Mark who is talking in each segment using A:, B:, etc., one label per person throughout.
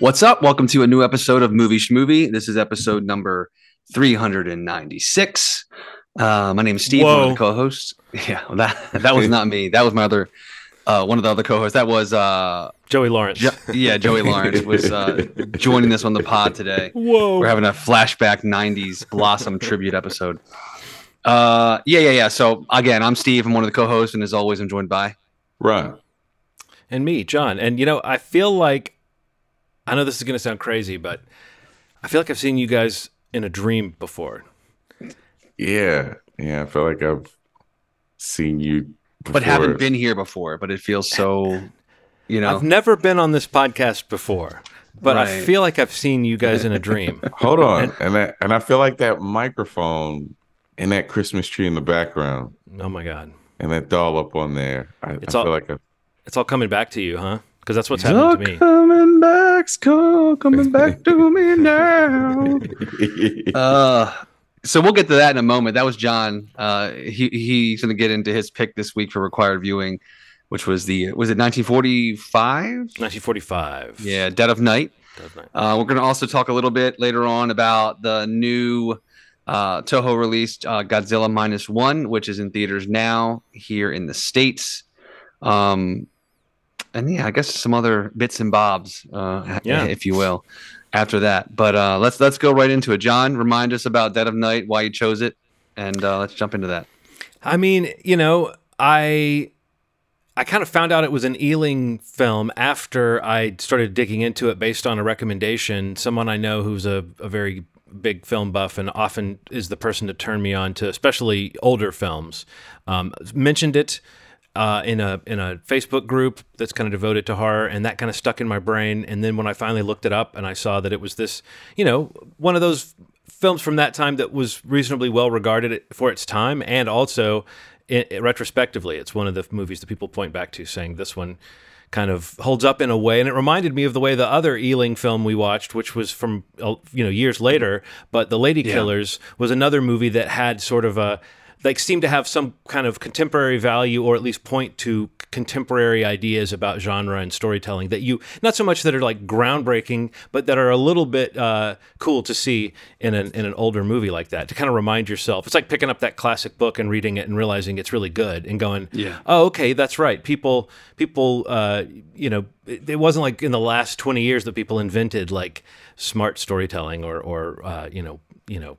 A: What's up? Welcome to a new episode of Movie Schmovie. This is episode number 396. Uh, my name is Steve, one of
B: Whoa.
A: the co-hosts. Yeah, well, that that was not me. That was my other uh, one of the other co-hosts. That was uh,
B: Joey Lawrence.
A: jo- yeah, Joey Lawrence was uh, joining us on the pod today.
B: Whoa.
A: We're having a flashback 90s Blossom tribute episode. Uh, yeah, yeah, yeah. So again, I'm Steve. I'm one of the co-hosts, and as always, I'm joined by
C: Right.
B: and me, John. And you know, I feel like I know this is going to sound crazy, but I feel like I've seen you guys in a dream before.
C: Yeah. Yeah. I feel like I've seen you before.
A: but haven't been here before. But it feels so, you know.
B: I've never been on this podcast before, but I feel like I've seen you guys in a dream.
C: Hold on. And that, and I feel like that microphone and that Christmas tree in the background
B: oh my god.
C: and that doll up on there. I, I
B: It's
C: feel
B: all-
C: like a,
B: It's all coming back to you, huh? Because that's what's happening to me.
A: Coming back, coming back to me now. Uh, so we'll get to that in a moment. That was John. Uh, he he's going to get into his pick this week for required viewing, which was the was it 1945?
B: 1945.
A: Yeah, Dead of Night.
B: Doesn't it?
A: Uh, we're going to also talk a little bit later on about the new uh, Toho released uh, Godzilla minus one, which is in theaters now here in the states. Um, and yeah, I guess some other bits and bobs, uh,
B: Yeah.
A: if you will, after that. But uh, let's let's go right into it. John, remind us about Dead of Night, why you chose it, and uh, let's jump into that.
B: I mean, you know, I I kind of found out it was an Ealing film after I started digging into it based on a recommendation. Someone I know who's a, a very big film buff and often is the person to turn me on to, especially older films. Um, mentioned it uh, in a in a Facebook group that's kind of devoted to horror, and that kind of stuck in my brain. And then when I finally looked it up and I saw that it was this, you know, one of those films from that time that was reasonably well regarded for its time, and also i retrospectively, it's one of the movies that people point back to, saying this one kind of holds up in a way, and it reminded me of the way the other Ealing film we watched, which was from uh, you know years later, but The Ladykillers was another movie that had sort of a like seem to have some kind of contemporary value or at least point to contemporary ideas about genre and storytelling that you not so much that are like groundbreaking but that are a little bit uh, cool to see in an, in an older movie like that to kind of remind yourself it's like picking up that classic book and reading it and realizing it's really good and going
A: Yeah.
B: oh okay that's right people people uh, you know it, it wasn't like in the last 20 years that people invented like smart storytelling or or uh, you know you know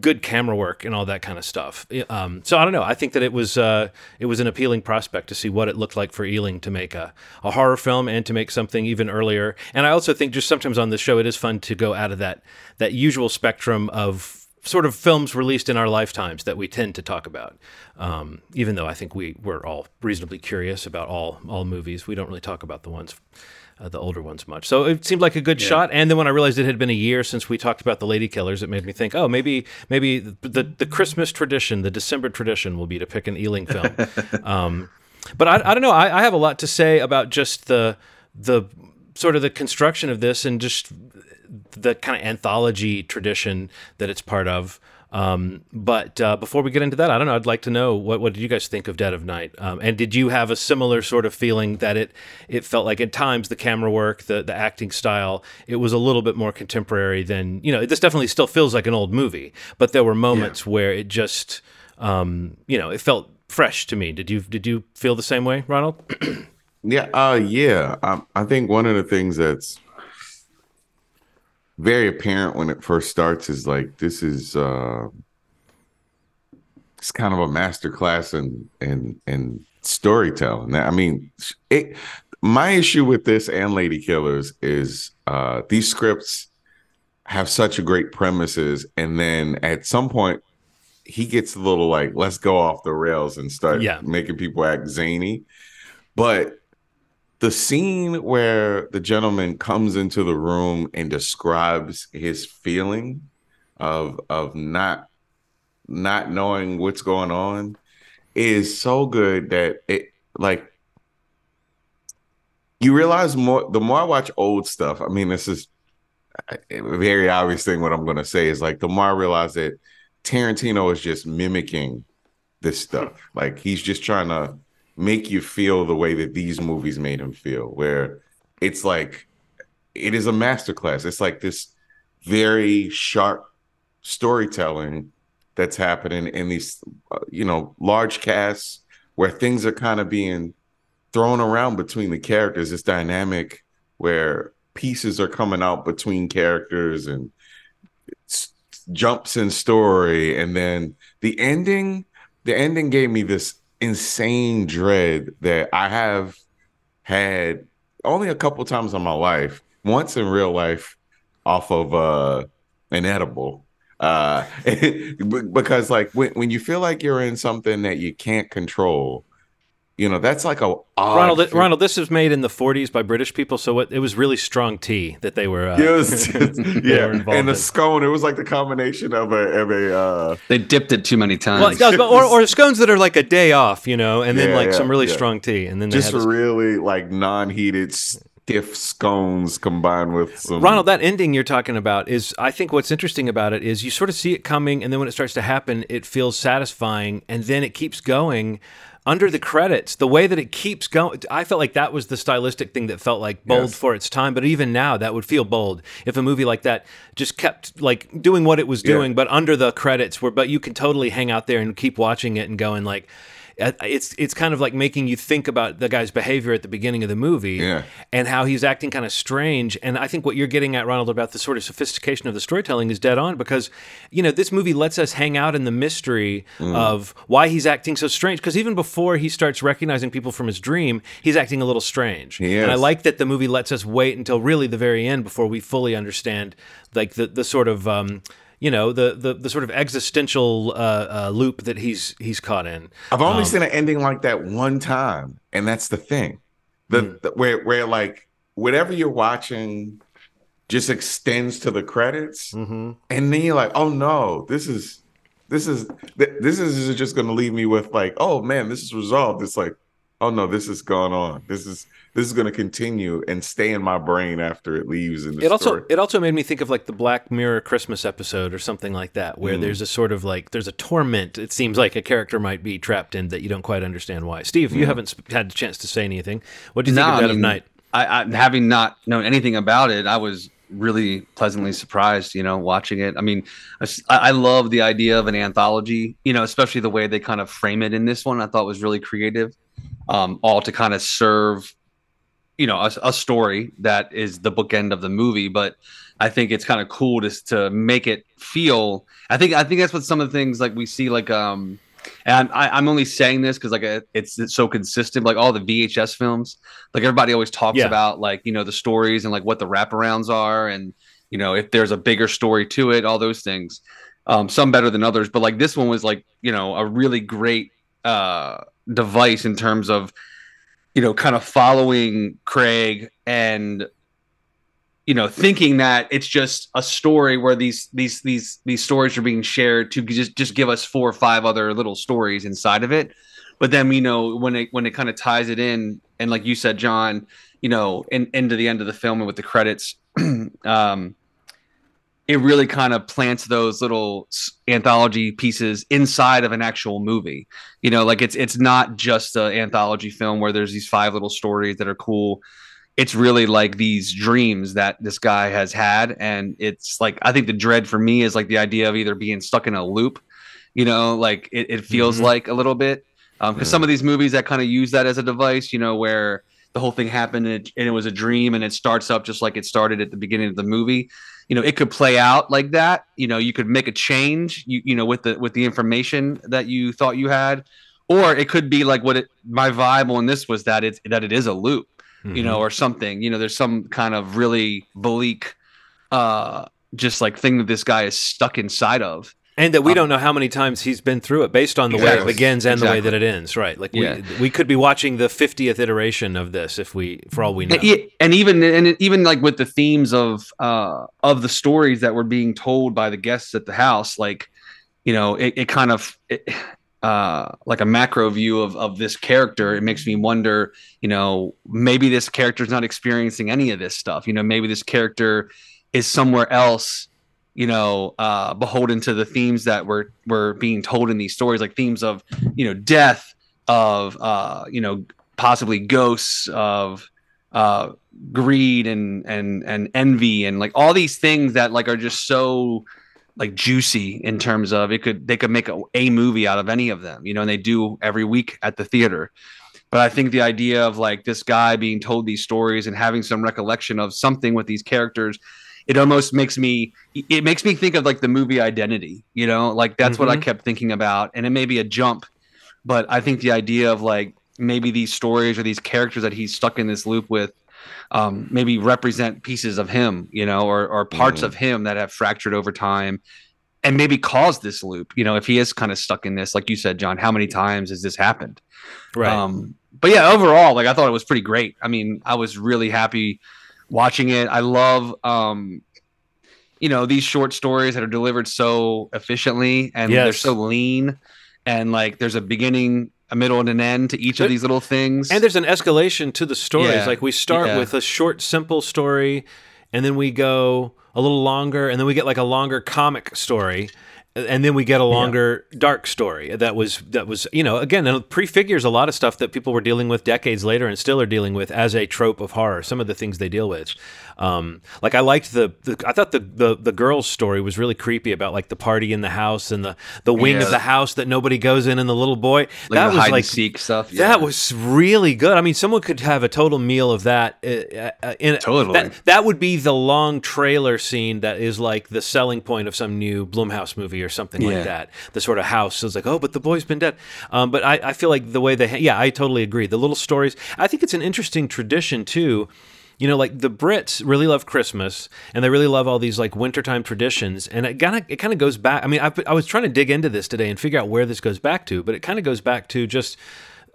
B: good camera work and all that kind of stuff. Um, so I don't know. I think that it was uh, it was an appealing prospect to see what it looked like for Ealing to make a, a horror film and to make something even earlier. And I also think just sometimes on the show it is fun to go out of that that usual spectrum of sort of films released in our lifetimes that we tend to talk about. Um, even though I think we we're all reasonably curious about all all movies, we don't really talk about the ones uh, the older ones much. So it seemed like a good shot. And then when I realized it had been a year since we talked about the Ladykillers, it made me think, oh, maybe maybe the the, the Christmas tradition, the December tradition, will be to pick an Ealing film. um, but I, I don't know. I, I have a lot to say about just the the sort of the construction of this and just the kind of anthology tradition that it's part of. Um, but uh, before we get into that, I don't know. I'd like to know what what did you guys think of Dead of Night? Um, and did you have a similar sort of feeling that it it felt like at times the camera work, the the acting style, it was a little bit more contemporary than you know. This definitely still feels like an old movie, but there were moments where it just um, you know it felt fresh to me. Did you did you feel the same way, Ronald?
C: yeah. Uh, yeah. Um, I think one of the things that's very apparent when it first starts is like this is uh it's kind of a master class in in in storytelling. I mean, it my issue with this and Ladykillers is uh these scripts have such a great premises and then at some point he gets a little like let's go off the rails and start
B: Yeah.
C: making people act zany. But the scene where the gentleman comes into the room and describes his feeling of of not not knowing what's going on is so good that it like you realize more the more I watch old stuff. I mean, this is a very obvious thing. What I'm going to say is like the more I realize that Tarantino is just mimicking this stuff. Like he's just trying to make you feel the way that these movies made him feel, where it's like it is a masterclass. It's like this very sharp storytelling that's happening in these, uh, you know, large casts where things are kind of being thrown around between the characters. This dynamic where pieces are coming out between characters and jumps in story, and then the ending. The ending gave me this insane dread that I have had only a couple times in my life. Once in real life, off of uh, an edible. Uh, because like when, when you feel like you're in something that you can't control, you know that's like a
B: Ronald. Ronald, this was made in the 40s by British people, so it, it was really strong tea that they were. Uh,
C: it was, yeah, and the scone. It was like the combination of a of a. Uh,
A: they dipped it too many times.
B: Well, or, or scones that are like a day off, you know, and then like yeah, some really yeah. strong tea, and then
C: just really like non-heated stiff scones combined with some.
B: Ronald, that ending you're talking about is, I think what's interesting about it is you sort of see it coming, and then when it starts to happen, it feels satisfying, and then it keeps going under the credits, the way that it keeps going, I felt like that was the stylistic thing that felt like bold yes. for its time. But even now, that would feel bold if a movie like that just kept like doing what it was doing, yeah. but under the credits, where but you can totally hang out there and keep watching it and going like, it's it's kind of like making you think about the guy's behavior at the beginning of the movie
C: yeah.
B: and how he's acting kind of strange. And I think what you're getting at, Ronald, about the sort of sophistication of the storytelling is dead on because, you know, this movie lets us hang out in the mystery mm. of why he's acting so strange. Because even before he starts recognizing people from his dream, he's acting a little strange. And I like that the movie lets us wait until really the very end before we fully understand like the the sort of um, you know the the, the sort of existential uh, uh, loop that he's he's caught in.
C: I've only um, seen an ending like that one time, and that's the thing, the, mm. the where where like whatever you're watching just extends to the credits, mm-hmm. and then you're like, oh no, this is this is this is just going to leave me with like, oh man, this is resolved. It's like, oh no, this is going on. This is this is going to continue and stay in my brain after it leaves. In the
B: it
C: story.
B: also it also made me think of like the Black Mirror Christmas episode or something like that, where mm. there's a sort of like there's a torment. It seems like a character might be trapped in that you don't quite understand why. Steve, mm. you haven't had the chance to say anything. What do you no, think of Dead I mean, of Night?
A: I, I, having not known anything about it, I was really pleasantly surprised, you know, watching it. I mean, I, I, love the idea of an anthology, you know, especially the way they kind of frame it in this one. I thought was really creative, um, all to kind of serve you know a, a story that is the bookend of the movie but i think it's kind of cool to to make it feel i think i think that's what some of the things like we see like um and I, am only saying this because like it's, it's so consistent like all the vhs films like everybody always talks yeah. about like you know the stories and like what the wraparounds are and you know if there's a bigger story to it all those things um some better than others but like this one was like you know a really great uh device in terms of you know, kind of following Craig and you know, thinking that it's just a story where these these these these stories are being shared to just just give us four or five other little stories inside of it. But then you know when it when it kind of ties it in, and like you said, John, you know, in, into the end of the film and with the credits, um, it really kind of plants those little anthology pieces inside of an actual movie. You know, like it's it's not just an anthology film where there's these five little stories that are cool. It's really like these dreams that this guy has had, and it's like I think the dread for me is like the idea of either being stuck in a loop. You know, like it, it feels mm-hmm. like a little bit because um, yeah. some of these movies that kind of use that as a device, you know, where the whole thing happened and it, and it was a dream and it starts up just like it started at the beginning of the movie you know it could play out like that you know you could make a change you you know with the with the information that you thought you had or it could be like what it my vibe on this was that it's that it is a loop mm-hmm. you know mm-hmm. or something you know there's some kind of really bleak uh just like thing that this guy is stuck inside of
B: and that we um, don't know how many times he's been through it based on the exactly. way it begins and exactly. the way that it ends right like yeah. we, we could be watching the 50th iteration of this if we for all we know
A: and, even and even like with the themes of uh of the stories that were being told by the guests at the house like you know it, it kind of it, uh like a macro view of of this character it makes me wonder you know maybe this character is not experiencing any of this stuff you know maybe this character is somewhere else you know, uh, beholden to the themes that were were being told in these stories, like themes of, you know, death, of, uh, you know, possibly ghosts, of, uh, greed and and and envy and like all these things that like are just so like juicy in terms of it could they could make a, a movie out of any of them you know and they do every week at the theater. But i think the idea of like this guy being told these stories and having some recollection of something with these characters it almost makes me it makes me think of like the movie identity you know like that's mm-hmm. what i mm-hmm. kept thinking about and it may be a jump but i think the idea of like maybe these stories or these characters that he's stuck in this loop with um, maybe represent pieces of him, you know, or, or parts mm. of him that have fractured over time and maybe caused this loop. You know, if he is kind of stuck in this, like you said, John, how many times has this happened?
B: Right. Um,
A: but yeah, overall, like I thought it was pretty great. I mean, I was really happy watching it. I love, um, you know, these short stories that are delivered so efficiently and yes. they're so lean and like there's a beginning a middle and an end to each there, of these little things.
B: And there's an escalation to the stories. Yeah. Like we start yeah. with a short, simple story, and then we go a little longer, and then we get like a longer comic story, and then we get a longer yeah. dark story that was that was you know again it prefigures a lot of stuff that people were dealing with decades later and still are dealing with as a trope of horror some of the things they deal with um, like I liked the, the, I thought the, the the girl's story was really creepy about like the party in the house and the the wing yeah. of the house that nobody goes in and the little boy.
A: Like that was like seek stuff.
B: Yeah. That was really good. I mean, someone could have a total meal of that. Uh, uh, in
A: totally.
B: That, that would be the long trailer scene that is like the selling point of some new Blumhouse movie or something yeah. like that. The sort of house is like, oh, but the boy's been dead. Um, but I, I feel like the way they, yeah, I totally agree. The little stories. I think it's an interesting tradition too you know, like the Brits really love Christmas and they really love all these like wintertime traditions. And it kind of it kind of goes back. I mean, I, I was trying to dig into this today and figure out where this goes back to, but it kind of goes back to just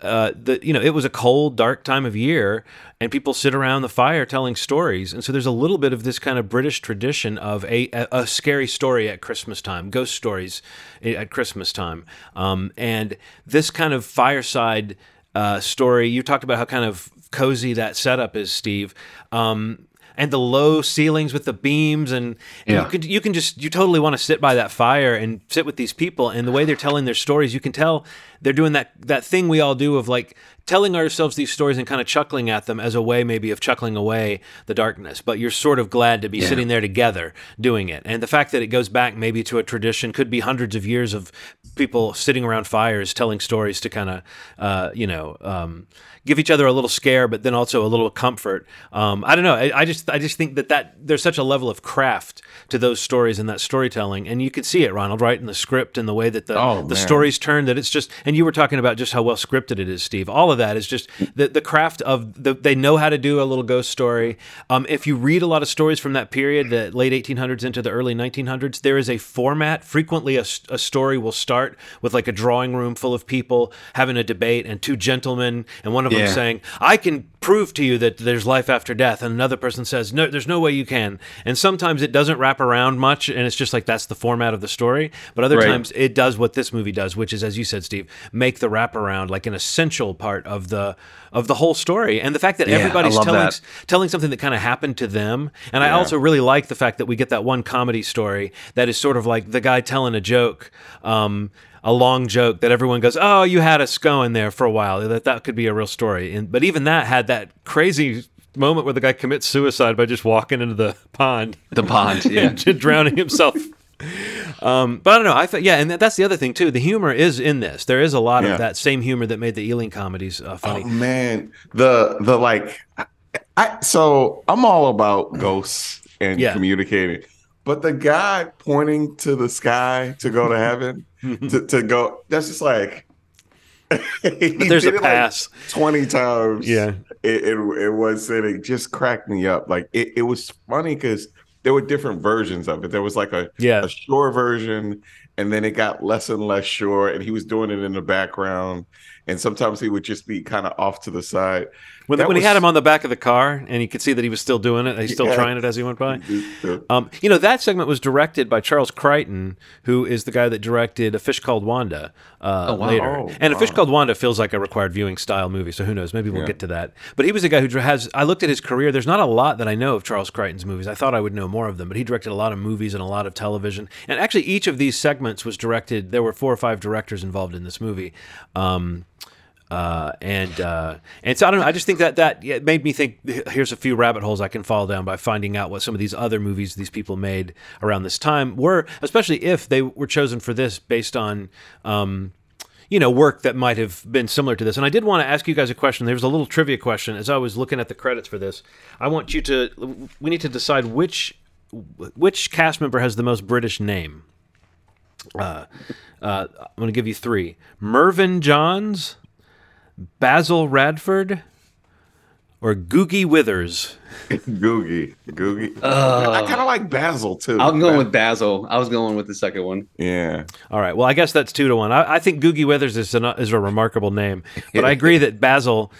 B: uh, the you know it was a cold, dark time of year, and people sit around the fire telling stories, and so there's a little bit of this kind of British tradition of a a, a scary story at Christmas time, ghost stories at Christmas time, um, and this kind of fireside. Uh, story. You talked about how kind of cozy that setup is, Steve. Um, and the low ceilings with the beams and, and yeah. you can you can just you totally want to sit by that fire and sit with these people and the way they're telling their stories you can tell they're doing that that thing we all do of like telling ourselves these stories and kind of chuckling at them as a way maybe of chuckling away the darkness but you're sort of glad to be yeah. sitting there together doing it and the fact that it goes back maybe to a tradition could be hundreds of years of people sitting around fires telling stories to kind of uh, you know um, give each other a little scare, but then also a little comfort. Um, I don't know. I, I, just I just think that that there's such a level of craft to those stories and that storytelling, and you can see it, Ronald, right in the script and the way that the oh, the stories turn. That it's just, and you were talking about just how well scripted it is, Steve. All of that is just the the craft of the. They know how to do a little ghost story. Um, if you read a lot of stories from that period, the late 1800s into the early 1900s, there is a format. Frequently, a, a story will start with like a drawing room full of people having a debate and two gentlemen, and one of yeah. saying, I can prove to you that there's life after death. And another person says, no, there's no way you can. And sometimes it doesn't wrap around much. And it's just like that's the format of the story. But other right. times it does what this movie does, which is, as you said, Steve, make the wraparound like an essential part of the of the whole story. And the fact that yeah, everybody's telling that. telling something that kind of happened to them. And yeah. I also really like the fact that we get that one comedy story that is sort of like the guy telling a joke. Um, a long joke that everyone goes, "Oh, you had us going there for a while." That that could be a real story. And but even that had that crazy moment where the guy commits suicide by just walking into the pond,
A: the pond, yeah,
B: drowning himself. um, but I don't know. I thought, yeah, and that's the other thing too. The humor is in this. There is a lot yeah. of that same humor that made the Ealing comedies uh, funny.
C: Oh man, the the like, I so I'm all about ghosts and yeah. communicating, but the guy pointing to the sky to go to heaven to, to go. That's just like
B: there's a pass
C: like twenty times.
B: Yeah,
C: it, it, it was it just cracked me up. Like it, it was funny because there were different versions of it. There was like a
B: yeah.
C: a shore version, and then it got less and less sure. and he was doing it in the background, and sometimes he would just be kind of off to the side.
B: When, when was, he had him on the back of the car and you could see that he was still doing it, he's still yeah. trying it as he went by. Um, you know, that segment was directed by Charles Crichton, who is the guy that directed A Fish Called Wanda uh, oh, wow. later. Oh, and wow. A Fish Called Wanda feels like a required viewing style movie, so who knows? Maybe we'll yeah. get to that. But he was a guy who has, I looked at his career. There's not a lot that I know of Charles Crichton's movies. I thought I would know more of them, but he directed a lot of movies and a lot of television. And actually, each of these segments was directed, there were four or five directors involved in this movie. Um, Uh, and uh, and so I don't know. I just think that that made me think. Here's a few rabbit holes I can fall down by finding out what some of these other movies these people made around this time were, especially if they were chosen for this based on. Um, you know, work that might have been similar to this. And I did want to ask you guys a question. There's a little trivia question as I was looking at the credits for this. I want you to. We need to decide which which cast member has the most British name. Uh, uh, I'm going to give you three: Mervyn Johns, Basil Radford, or Googie Withers.
C: Googie, Googie. I kind of like Basil too.
A: I'm going with Basil. I was going with the second one.
C: Yeah.
B: All right. Well, I guess that's two to one. I, I think Googie Withers is, an, is a remarkable name, but I agree that Basil.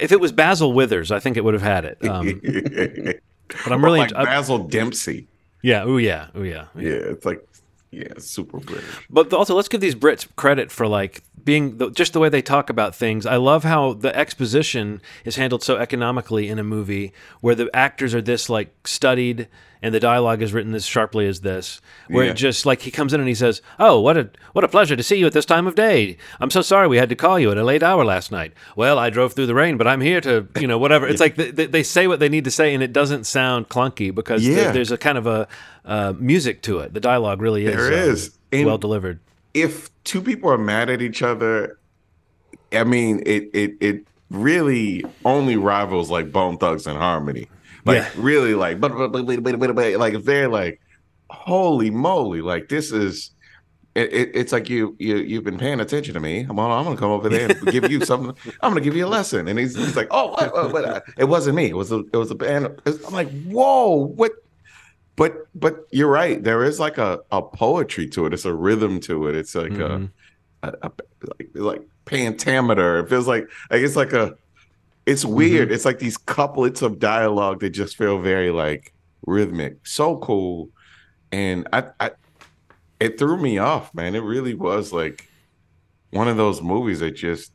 B: If it was Basil Withers, I think it would have had it. Um, but I'm really
C: like Basil Dempsey.
B: Yeah. Oh yeah. Oh yeah.
C: Yeah. It's like yeah, super British.
B: But also, let's give these Brits credit for like being the, just the way they talk about things. I love how the exposition is handled so economically in a movie where the actors are this like studied and the dialogue is written as sharply as this. Where
C: Yeah.
B: it just like he comes in and he says, "Oh, what a what a pleasure to see you at this time of day. I'm so sorry we had to call you at a late hour last night. Well, I drove through the rain, but I'm here to you know whatever." It's like they, they- say what they need to say and it doesn't sound clunky because there- there's a kind of a uh, music to it. The dialogue really is.
C: There
B: uh.
C: And-
B: well delivered.
C: If two people are mad at each other, I mean, it it it really only rivals like Bone Thugs-n-Harmony. Like
B: Yeah.
C: really, like but, but, but, but, but, like if they're like, holy moly, like this is. It, it, it's like you you you've been paying attention to me. I'm on, I'm gonna come over there and give you something. I'm gonna give you a lesson. And he's, he's like, oh, what, what, what? it wasn't me. It was a it was a band. I'm like, whoa, what? But but you're right. There is like a, a poetry to it. It's a rhythm to it. It's like
B: Mhm.
C: a, a, a like like pentameter. It feels like like it's like a it's weird. It's like these couplets of dialogue that just feel very like rhythmic. So cool. And I I it threw me off, man. It really was like one of those movies that just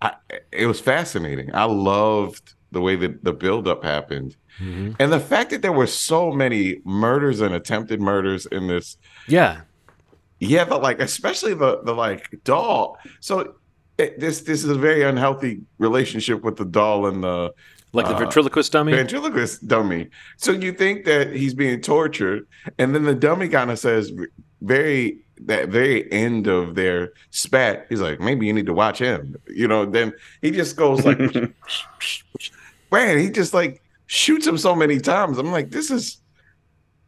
C: I it was fascinating. I loved the way that the buildup happened.
B: Mhm.
C: And the fact that there were so many murders and attempted murders in this,
B: Yeah.
C: yeah, but like especially the the like doll. So it, this this is a very unhealthy relationship with the doll and the
B: Like the
C: Uh,
B: ventriloquist dummy.
C: ventriloquist dummy. So you think that he's being tortured, and then the dummy kind of says very that very end of their spat. He's like, maybe you need to watch him. You know, then he just goes like, man, he just like shoots him so many times. I'm like, this is.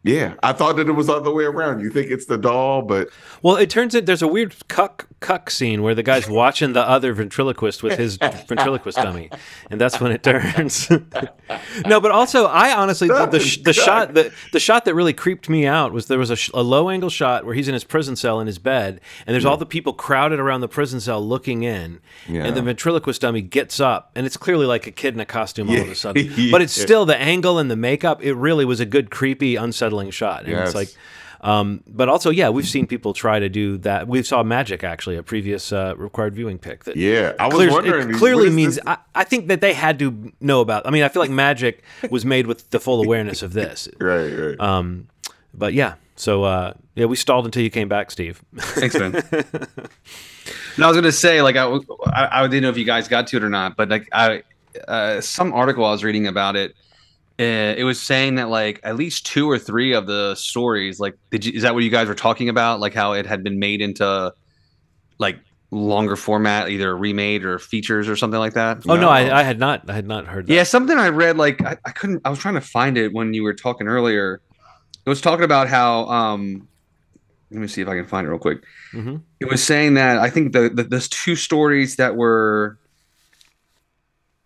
C: Yeah, I thought that it was the other way around. You think it's the doll, but
B: Well, it turns out there's a weird cuck cuck scene where the guy's watching the other ventriloquist with his ventriloquist dummy, and that's when it turns. no, but also I honestly the the, the shot the the shot that really creeped me out was there was a, sh- a low angle shot where he's in his prison cell in his bed, and there's all the people crowded around the prison cell looking in,
C: Yeah.
B: and the ventriloquist dummy gets up, and it's clearly like a kid in a costume all of a sudden, but it's still the angle and the makeup. It really was a good creepy unsettling shot, and
C: Yes.
B: it's like. Um, but also, yeah, we've seen people try to do that. We saw Magic actually, a previous uh, required viewing pick. That
C: yeah, I was
B: clears-
C: wondering.
B: it clearly means I, I think that they had to know about. I mean, I feel like Magic was made with the full awareness of this.
C: right, right.
B: Um, but yeah, so uh, yeah, we stalled until you came back, Steve.
A: Thanks, man. no, I was gonna say like I, I I didn't know if you guys got to it or not, but like I uh, some article I was reading about it, it was saying that like at least two or three of the stories, like did you, is that what you guys were talking about? Like how it had been made into like longer format, either remade or features or something like that.
B: Oh no,
C: No.
B: I, I had not, I had not heard that.
A: Yeah, something I read like I, I couldn't I was trying to find it when you were talking earlier. It was talking about how um let me see if I can find it real quick.
B: Mhm.
A: It was saying that I think the, the there's two stories that were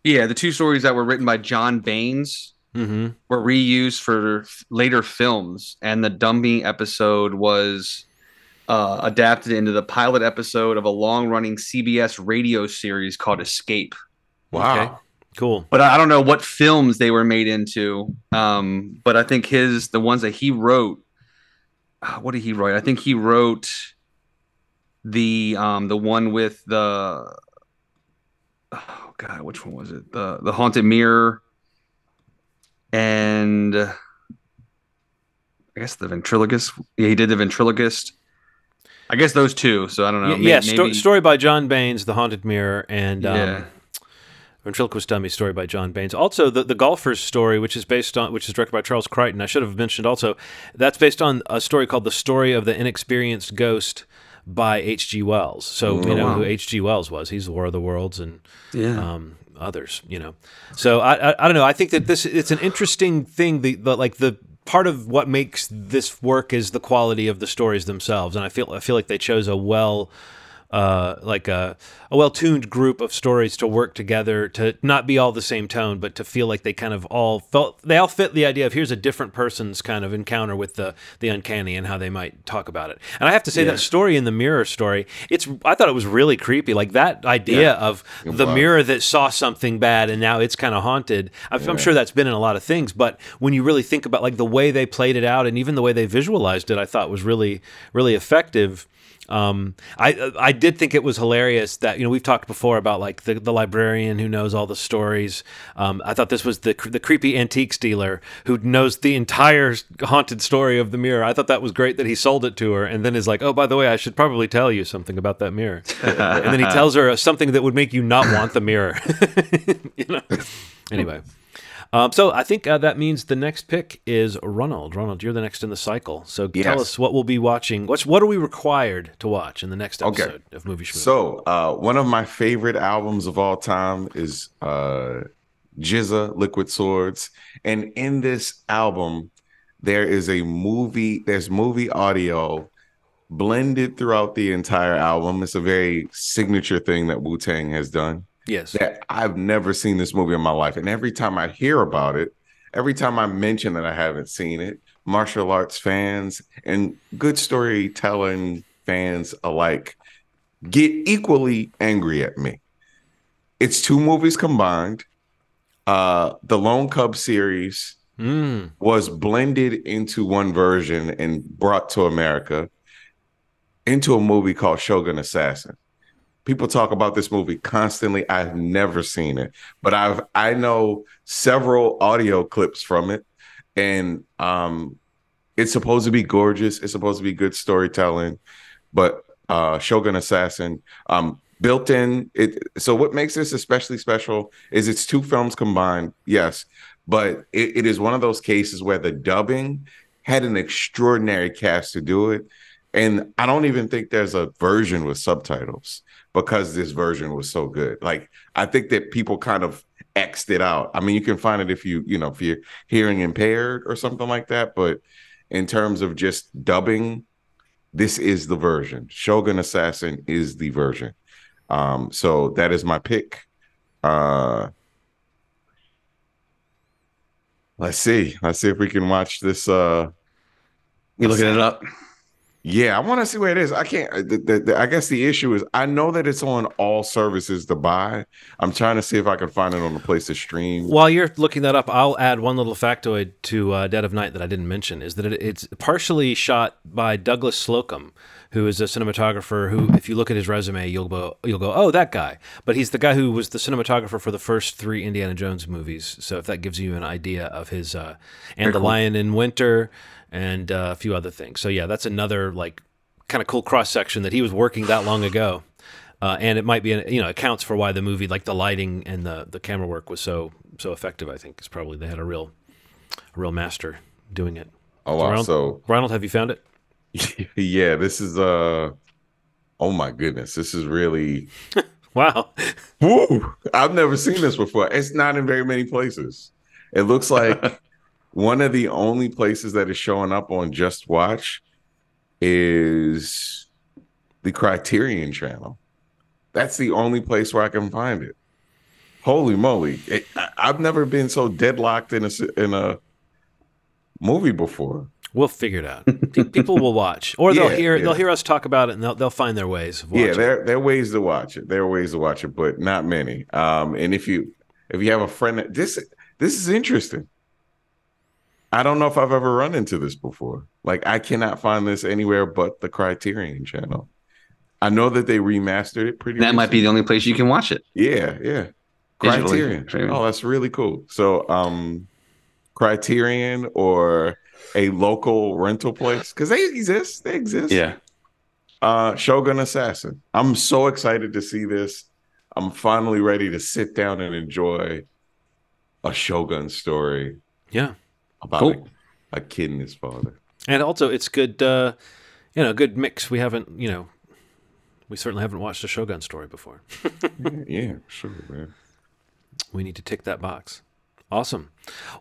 A: yeah, the two stories that were written by John Baines
B: hmm
A: were reused for later films and the Dummy episode was uh, adapted into the pilot episode of a long-running CBS radio series called Escape
C: wow.
B: okay. Cool.
A: but I I don't know what films they were made into. Um, but I think his the ones that he wrote. uh, What did he write? I think he wrote the um the one with the. Oh God, which one was it? The the haunted mirror. And I guess the ventriloquist. Yeah, he did the ventriloquist. I guess those two. So I don't know.
B: yeah, yeah sto- story by John Baines, The Haunted Mirror, and um,
A: Yeah.
B: Ventriloquist Dummy story by John Baines. Also, the the golfer's story, which is based on, which is directed by Charles Crichton. I should have mentioned also that's based on a story called "The Story of the Inexperienced Ghost" by H.G. Wells. So you know
A: wow.
B: who H.G. Wells was. He's the War of the Worlds and
A: Yeah.
B: um, others. You know, so I, I I don't know. I think that this it's an interesting thing. The, the like the part of what makes this work is the quality of the stories themselves, and I feel I feel like they chose a well. Uh, like a, a well-tuned group of stories to work together to not be all the same tone, but to feel like they kind of all felt they all fit the idea of here's a different person's kind of encounter with the the uncanny and how they might talk about it. And I have to say that story in the mirror story, it's I thought it was really creepy. Like that idea of the
C: was.
B: mirror that saw something bad and now it's kind of haunted. I'm, I'm sure that's been in a lot of things, but when you really think about like the way they played it out and even the way they visualized it, I thought was really really effective. Um, I I did think it was hilarious that you know we've talked before about like the, the librarian who knows all the stories. Um, I thought this was the the creepy antiques dealer who knows the entire haunted story of the mirror. I thought that was great that he sold it to her and then is like, oh by the way, I should probably tell you something about that mirror. and then he tells her something that would make you not want the mirror. you know. Anyway. Um, so I think uh, that means the next pick is Ronald. Ronald, you're the next in the cycle. So tell us what we'll be watching. What's what are we required to watch in the next
C: Okay.
B: episode of Movie Schmoo?
C: So, uh, one of my favorite albums of all time is uh, GZA Liquid Swords, and in this album, there is a movie. There's movie audio blended throughout the entire album. It's a very signature thing that Wu Tang has done.
B: Yes,
C: That I've never seen this movie in my life, and every time I hear about it, every time I mention that I haven't seen it, martial arts fans and good storytelling fans alike get equally angry at me. It's two movies combined. Uh, the Lone Cub series
B: Mm,
C: was blended into one version and brought to America into a movie called Shogun Assassin. People talk about this movie constantly. I've never seen it, but I've I know several audio clips from it, and um, it's supposed to be gorgeous. It's supposed to be good storytelling, but uh, Shogun Assassin um, built in it. So what makes this especially special is it's two films combined. Yes, but it, it is one of those cases where the dubbing had an extraordinary cast to do it. And I don't even think there's a version with subtitles because this version was so good. Like I think that people kind of X'd it out. I mean, you can find it if you, you know, if you're hearing impaired or something like that. But in terms of just dubbing, this is the version. Shogun Assassin is the version. Um, so that is my pick. Uh let's see. Let's see if we can watch this uh
A: You looking it up?
C: Yeah, I want to see where it is. I can't. The, the, the- I guess the issue is I know that it's on all services to buy. I'm trying to see if I can find it on the place to stream.
B: While you're looking that up, I'll add one little factoid to uh, Dead of Night that I didn't mention is that it, it's partially shot by Douglas Slocombe, who is a cinematographer who, if you look at his resume, you'll go, you'll go, oh, that guy. But he's the guy who was the cinematographer for the first three Indiana Jones movies. So if that gives you an idea of his, uh, and The Lion in Winter and uh, a few other things. So yeah, that's another like kind of cool cross section that he was working that long ago. Uh, and it might be, you know, accounts for why the movie, like the lighting and the, the camera work, was so so effective. I think is probably they had a real, a real master doing it.
C: Oh wow!
B: Ronald,
C: So
B: Ronald, have you found it?
C: yeah, this is uh. Oh my goodness, this is really.
B: Wow.
C: Woo! I've never seen this before. It's not in very many places. It looks like one of the only places that is showing up on JustWatch is the Criterion channel. That's the only place where I can find it. Holy moly! It, I, I've never been so deadlocked in a in a movie before.
B: We'll figure it out. People will watch, or they'll
C: Yeah,
B: hear
C: yeah.
B: they'll hear us talk about it, and they'll they'll find their ways. Of
C: Yeah, there there are ways to watch it. There are ways to watch it, but not many. Um, and if you if you have a friend that this this is interesting. I don't know if I've ever run into this before. Like I cannot find this anywhere but the Criterion channel. I know that they remastered it pretty.
A: That might be the only place you can watch it.
C: Yeah, yeah.
A: Digitally.
C: Criterion. Oh, that's really cool. So, um, Criterion or a local rental place because they exist. They exist.
A: Yeah.
C: uh, Shogun Assassin. I'm so excited to see this. I'm finally ready to sit down and enjoy a Shogun story.
B: Yeah,
C: about cool. a, a, kid and his father.
B: And also, it's good. Uh, you know, good mix. We haven't, you know, we certainly haven't watched a Shogun story before.
C: yeah, sure, man.
B: We need to tick that box. Awesome.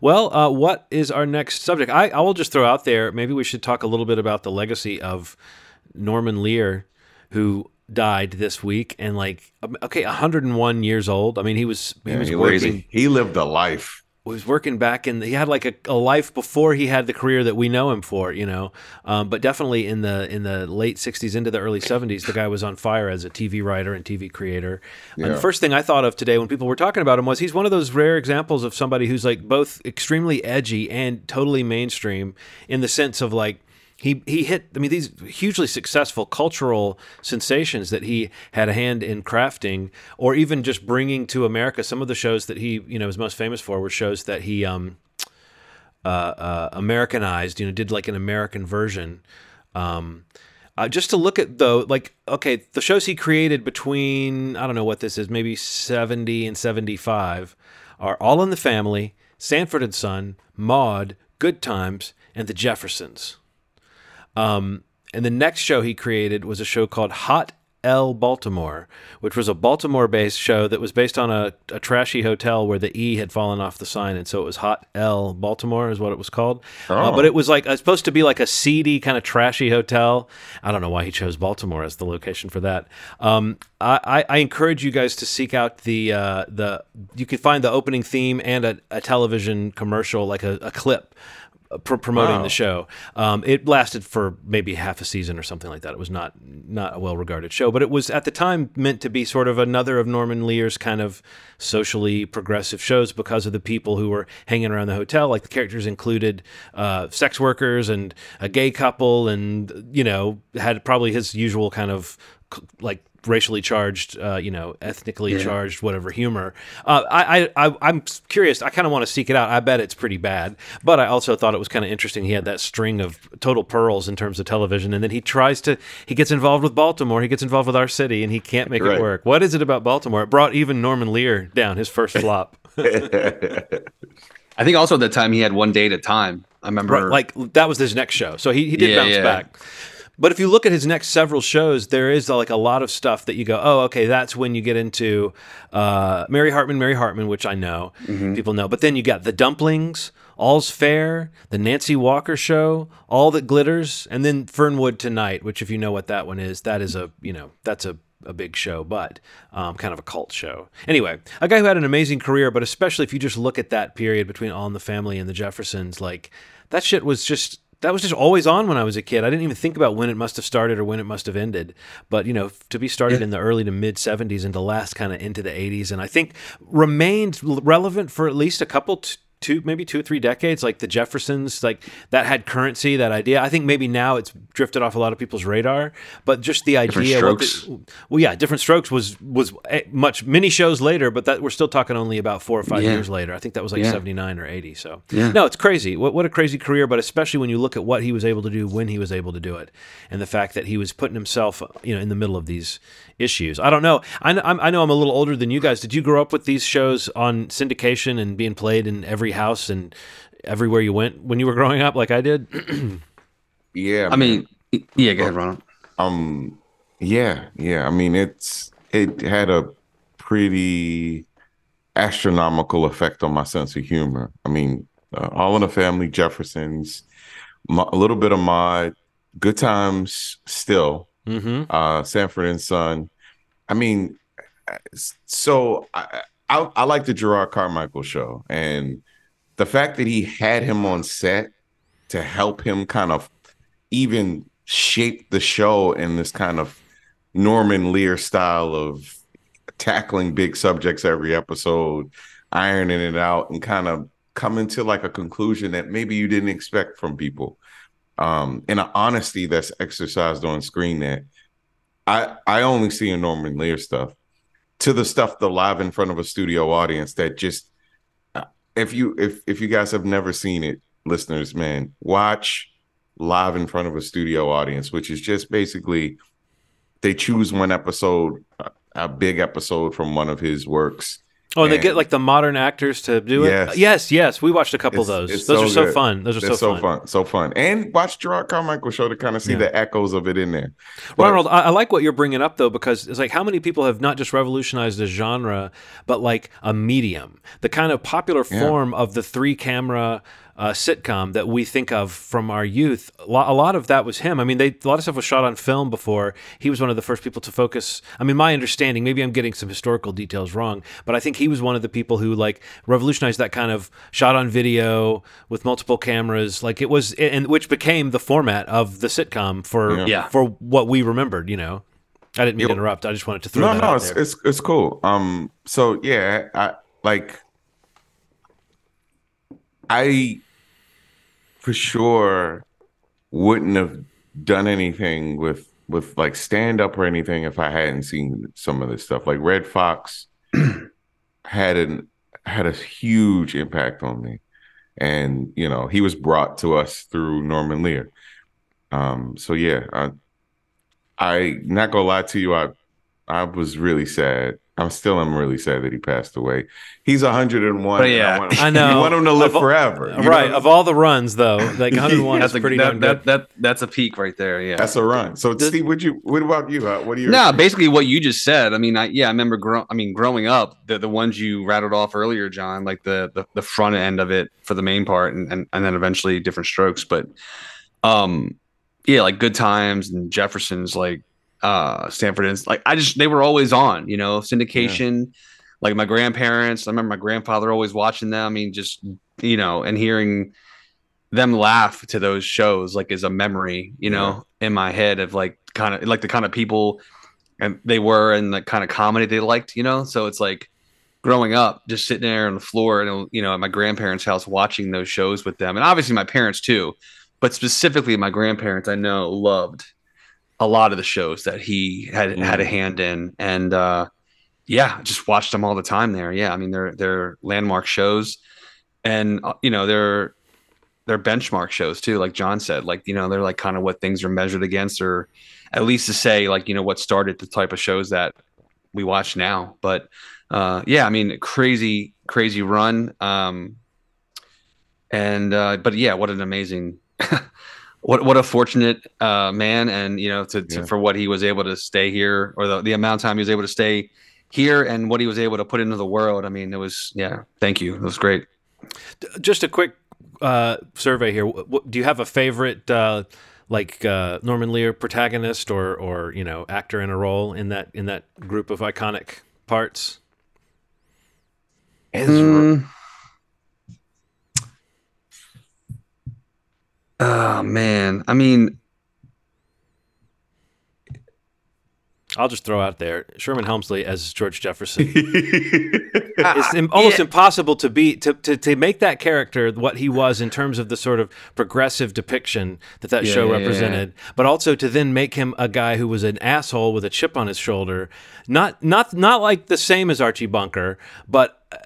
B: Well, uh, what is our next subject? I, I will just throw out there. Maybe we should talk a little bit about the legacy of Norman Lear, who died this week and like okay 101 years old i mean he was he yeah, was he working
C: he lived a life
B: was working back and he had like a, a, life before he had the career that we know him for you know um, but definitely in the in the late 60s into the early 70s the guy was on fire as a tv writer and tv creator yeah. and the first thing i thought of today when people were talking about him was he's one of those rare examples of somebody who's like both extremely edgy and totally mainstream in the sense of like he he hit i mean these hugely successful cultural sensations that he had a hand in crafting or even just bringing to america. Some of the shows that he you know was most famous for were shows that he um uh, uh americanized you know did like an american version. Um uh, just to look at though like okay the shows he created between i don't know what this is maybe 70 and 75 are all in the family sanford and son Maude good times and the jeffersons um, and the next show he created was a show called Hot L Baltimore, which was a Baltimore based show that was based on a, a, trashy hotel where the E had fallen off the sign. And so it was Hot L Baltimore, is what it was called. Uh, oh. Uh, but it was like, it's supposed to be like a seedy, kind of trashy hotel. I don't know why he chose Baltimore as the location for that. Um, I, I, encourage you guys to seek out the, uh, the you can find the opening theme and a, a television commercial, like a, a clip pr- promoting wow. the show. Um, it lasted for maybe half a season or something like that. It was not not a well regarded show, but it was at the time meant to be sort of another of Norman Lear's kind of socially progressive shows because of the people who were hanging around the hotel. Like the characters included uh, sex workers and a gay couple, and you know had probably his usual kind of like racially charged, uh, you know, ethnically yeah. charged, whatever humor. Uh, I, I, I'm curious. I kind of want to seek it out. I bet it's pretty bad, but I also thought it was kind of interesting. He had that string of total pearls in terms of television, and then he tries to. He gets involved with Baltimore. He gets involved with our city, and he can't make right. it work. What is it about Baltimore? It brought even Norman Lear down. His first flop.
A: I think also at the time he had one day at a time. I remember, right,
B: like that was his next show, so he, he did yeah, bounce yeah. back. But if you look at his next several shows, there is like a lot of stuff that you go, oh, okay, that's when you get into uh, Mary Hartman, Mary Hartman, which I know mm-hmm. people know. But then you got the Dumplings, All's Fair, the Nancy Walker Show, All That Glitters, and then Fernwood Tonight, which if you know what that one is, that is a you know that's a a big show, but um, kind of a cult show. Anyway, a guy who had an amazing career, but especially if you just look at that period between All in the Family and the Jeffersons, like that shit was just that was just always on when I was a kid. I didn't even think about when it must have started or when it must have ended. But you know, to be started yeah. in the early to mid '70s and to last kind of into the '80s, and I think remained relevant for at least a couple, t- two maybe two or three decades like the jeffersons like that had currency that idea. I think maybe now it's drifted off a lot of people's radar but just the idea the, well yeah Diff'rent Strokes was was eh, much many shows later but that we're still talking only about four or five yeah. years later. I think that was like yeah. 79 or 80 so. Yeah. no it's crazy. What, what a crazy career but especially when you look at what he was able to do when he was able to do it and the fact that he was putting himself you know in the middle of these issues. I don't know. I, I know i'm a little older than you guys. Did you grow up with these shows on syndication and being played in every every house and everywhere you went when you were growing up, like I did?
C: yeah.
A: I mean, yeah. Go ahead, Ronald.
C: Um, yeah, yeah. I mean, it's it had a pretty astronomical effect on my sense of humor. I mean, uh, All in the Family, Jeffersons, a little bit of my Good Times, still, mm-hmm. uh, Sanford and Son. I mean, so I, I, I like the Jerrod Carmichael show, and the fact that he had him on set to help him kind of even shape the show in this kind of Norman Lear style of tackling big subjects every episode, ironing it out, and kind of coming to like a conclusion that maybe you didn't expect from people. Um, and an honesty that's exercised on screen that I I only see in Norman Lear stuff to the stuff the live in front of a studio audience that just if you if if you guys have never seen it, listeners, man, watch live in front of a studio audience, which is just basically they choose one episode, a, big episode from one of his works.
B: Oh, and they get like the modern actors to do it.
C: Yes.
B: yes, yes. We watched a couple of those. Those
C: so
B: are so
C: good.
B: fun. Those are
C: They're
B: so, fun.
C: so fun, and watch Jerrod Carmichael show to kind of see
B: Yeah.
C: the echoes of it in there. But-
B: Ronald, I, I like what you're bringing up though, because it's like how many people have not just revolutionized a genre, but like a medium, the kind of popular
C: Yeah.
B: form of the three camera uh, sitcom that we think of from our youth. A lot, a lot of that was him. I mean, they, a lot of stuff was shot on film before. He was one of the first people to focus. I mean, my understanding, maybe I'm getting some historical details wrong, but I think he was one of the people who like revolutionized that kind of shot on video with multiple cameras. Like it was, and which became the format of the sitcom for
C: Yeah.
A: Yeah.
B: for what we remembered. You know, I didn't mean to interrupt. I just wanted to throw
C: no,
B: that
C: no,
B: out
C: it's,
B: there.
C: it's it's cool. Um, so yeah, I like I for sure wouldn't have done anything with with like stand up or anything if I hadn't seen some of this stuff. Like Redd Foxx had an had a huge impact on me. And you know, he was brought to us through Norman Lear. Um, so yeah, I, I not gonna lie to you, I I was really sad. I'm still am really sad that he passed away. He's 101.
A: But yeah.
C: I, want,
B: I know.
C: You want him to live
B: Of
C: forever. you know?
B: right. Of all the runs, though, like 101
A: That's
B: is
A: a,
B: pretty
A: that, that, that, that's a peak right there. Yeah.
C: That's a run. So
B: Does-
C: Steve, would you what about you? Uh, What are your
A: No, basically what you just said. I mean, I yeah, I remember. Grow- I mean, growing up, the the ones you rattled off earlier, John, like the the, the front end of it for the main part, and, and and then eventually Diff'rent Strokes. But, um, yeah, like Good Times and Jeffersons, like uh Sanford is like I just they were always on. You know, syndication. Like my grandparents, I remember my grandfather always watching them. I mean, just you know, and hearing them laugh to those shows like is a memory, you know, in my head of like kind of like the kind of people and they were and the kind of comedy they liked, you know. So it's like growing up, just sitting there on the floor and you know at my grandparents' house watching those shows with them, and obviously my parents too, but specifically my grandparents, I know loved a lot of the shows that he had had a hand in, and uh, yeah, just watched them all the time there. Yeah, I mean they're they're landmark shows, and uh, you know they're they're benchmark shows too, like John said. Like you know they're like kind of what things are measured against, or at least to say like you know what started the type of shows that we watch now. But uh, yeah, I mean crazy crazy run. Um, and uh, but yeah, what an amazing. What, what a fortunate uh, man, and you know, to, to
C: Yeah.
A: for what he was able to stay here, or the, the amount of time he was able to stay here, and what he was able to put into the world. I mean, it was yeah. Thank you. It was great.
B: Just a quick uh, survey here. Wh- wh- do you have a favorite, uh, like uh, Norman Lear protagonist or or you know actor in a role in that in that group of iconic parts?
A: Mm. Oh man, I mean,
B: I'll just throw out there Sherman Hemsley as George Jefferson.
C: it's
B: it's im- almost
A: yeah.
B: impossible to be to, to to make that character what he was in terms of the sort of progressive depiction that that
A: Yeah,
B: show
A: yeah, yeah.
B: represented, but also to then make him a guy who was an asshole with a chip on his shoulder, not not not like the same as Archie Bunker, but. Uh,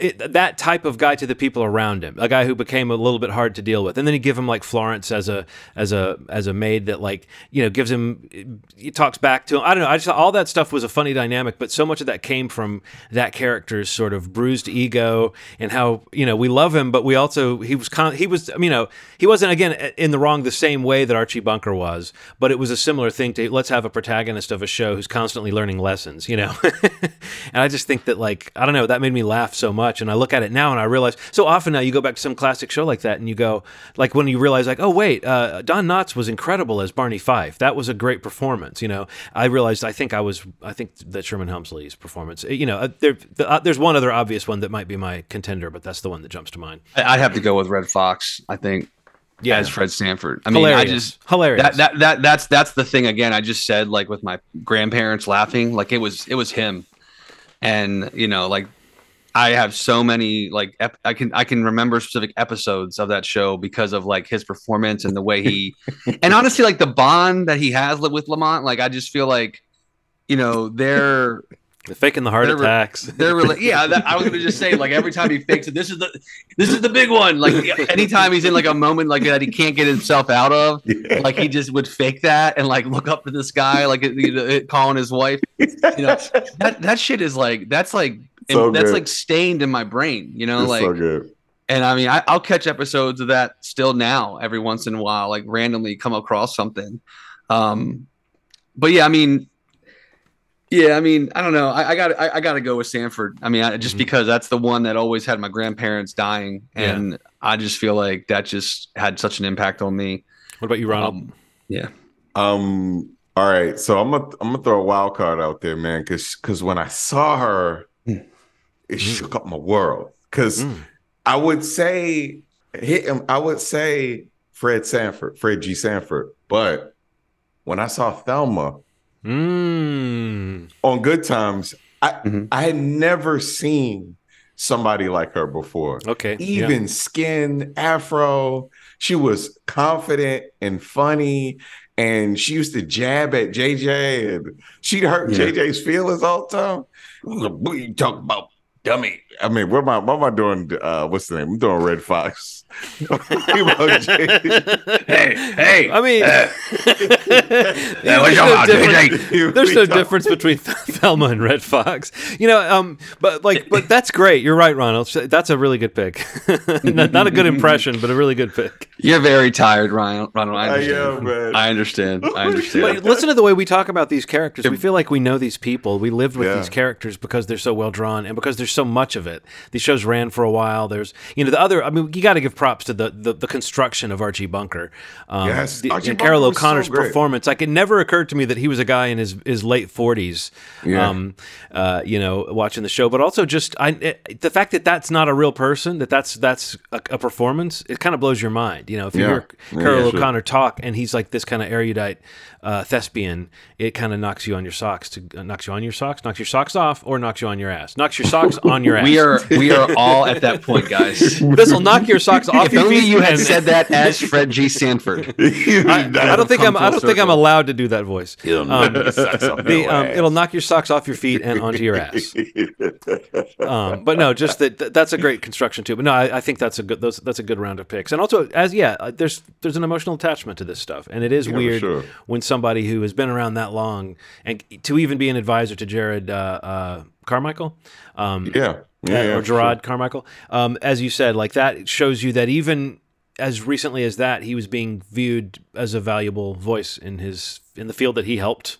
B: It, that type of guy to the people around him, a guy who became a little bit hard to deal with, and then you give him like Florence as a as a as a maid that like you know gives him he talks back to him. I don't know. I just all that stuff was a funny dynamic, but so much of that came from that character's sort of bruised ego and how you know we love him, but we also he was con- he was you know he wasn't again in the wrong the same way that Archie Bunker was, but it was a similar thing to let's have a protagonist of a show who's constantly learning lessons, you know. and I just think that like I don't know that made me laugh so much, and I look at it now and I realize so often now you go back to some classic show like that and you go like when you realize like oh wait uh, Don Knotts was incredible as Barney Fife that was a great performance you know I realized I think I was I think that Sherman Hemsley's performance you know uh, there the, uh, there's one other obvious one that might be my contender but that's the one that jumps to mind
A: I- I'd have to go with Redd Foxx. I think
B: yeah
A: as Fred Sanford. I mean,
B: hilarious
A: I just
B: hilarious
A: that that that that's that's the thing again. I just said like with my grandparents laughing, like it was it was him, and you know like. I have so many like ep- I can I can remember specific episodes of that show because of like his performance and the way he and honestly like the bond that he has with Lamont like I just feel like you know they're
B: The faking the heart
A: They're
B: attacks.
A: they're really yeah. That, I was gonna just say like every time he fakes it, this is the this is the big one. Like anytime he's in like a moment like that he can't get himself out of,
C: Yeah.
A: like he just would fake that and like look up to the sky like you know, calling his wife. You know that that shit is like that's like
C: So
A: that's
C: good.
A: like stained in my brain. You know
C: It's
A: like
C: so good.
A: and I mean I, I'll catch episodes of that still now every once in a while like randomly come across something. Um, but yeah, I mean. Yeah, I mean, I don't know. I, I got I, I got to go with Sanford. I mean, I, just
B: Mhm.
A: because that's the one that always had my grandparents dying,
B: Yeah.
A: and I just feel like that just had such an impact on me.
B: What about you, Ronald?
A: Um, yeah,
C: Um. All right. So I'm gonna I'm gonna throw a wild card out there, man, because because when I saw her,
A: Mm.
C: it shook up my world. Because
B: Mm.
C: I would say hit him. I would say Fred Sanford, Fred G. Sanford. But when I saw Thelma
B: Mm.
C: on Good Times, I
A: Mhm.
C: I had never seen somebody like her before.
B: Okay. yeah.
C: even skin afro she was confident and funny and she used to jab at jj and she'd hurt
A: Yeah.
C: jj's feelings all the time what you talking about dummy. I mean what am i what am i doing uh what's the name? I'm doing Redd Foxx
A: Hey, hey,
B: I mean,
A: uh,
B: there's no difference- there's no difference between Thelma and Redd Foxx, you know. Um, but like, but that's great. You're right, Ronald. That's a really good pick. not, not a good impression, but a really good pick.
A: You're very tired, Ryan. Ronald, I
C: I
A: understand.
C: am, man.
A: I understand. I understand.
B: But listen to the way we talk about these characters. We feel like we know these people. We lived with
C: Yeah.
B: these characters because they're so well drawn and because there's so much of it. These shows ran for a while. There's, you know, the other. I mean, you got to give props to the, the the construction of Archie Bunker. Um,
C: Yes,
B: the,
C: Archie
B: and Carroll
C: Bunker was so
B: O'Connor's
C: great.
B: performance. Like it never occurred to me that he was a guy in his his late 40s.
C: Yeah.
B: Um, uh, you know, watching the show, but also just I it, the fact that that's not a real person. That that's that's a, a performance. It kind of blows your mind. You know, if you
C: Yeah.
B: hear
C: Yeah,
B: Carroll
C: yeah, sure.
B: O'Connor talk and he's like this kind of erudite uh, thespian, it kind of knocks you on your socks. To uh, knocks you on your socks, knocks your socks off, or knocks you on your ass. Knocks your socks on your ass.
A: we are we are all at that point, guys.
B: This will knock your socks off
A: if only
B: feet.
A: you had said that as Fred G. Sanford.
B: I, I don't think I'm. I don't think I'm allowed to do that voice.
C: It'll
B: Um,
C: knock your socks off
B: the,
C: your
B: um, it'll knock your socks off your feet and onto your ass. Um, but no, just that that- that's a great construction too. But no, I, I think that's a good those, that's a good round of picks. And also, as yeah, uh, there's there's an emotional attachment to this stuff, and it is
C: Yeah,
B: weird
C: sure.
B: when somebody who has been around that long and to even be an advisor to Jerrod uh, uh, Carmichael. Um,
C: yeah yeah, yeah
B: or
C: for sure.
B: Jerrod Carmichael. Um, as you said, like that shows you that even as recently as that, he was being viewed as a valuable voice in his in the field that he helped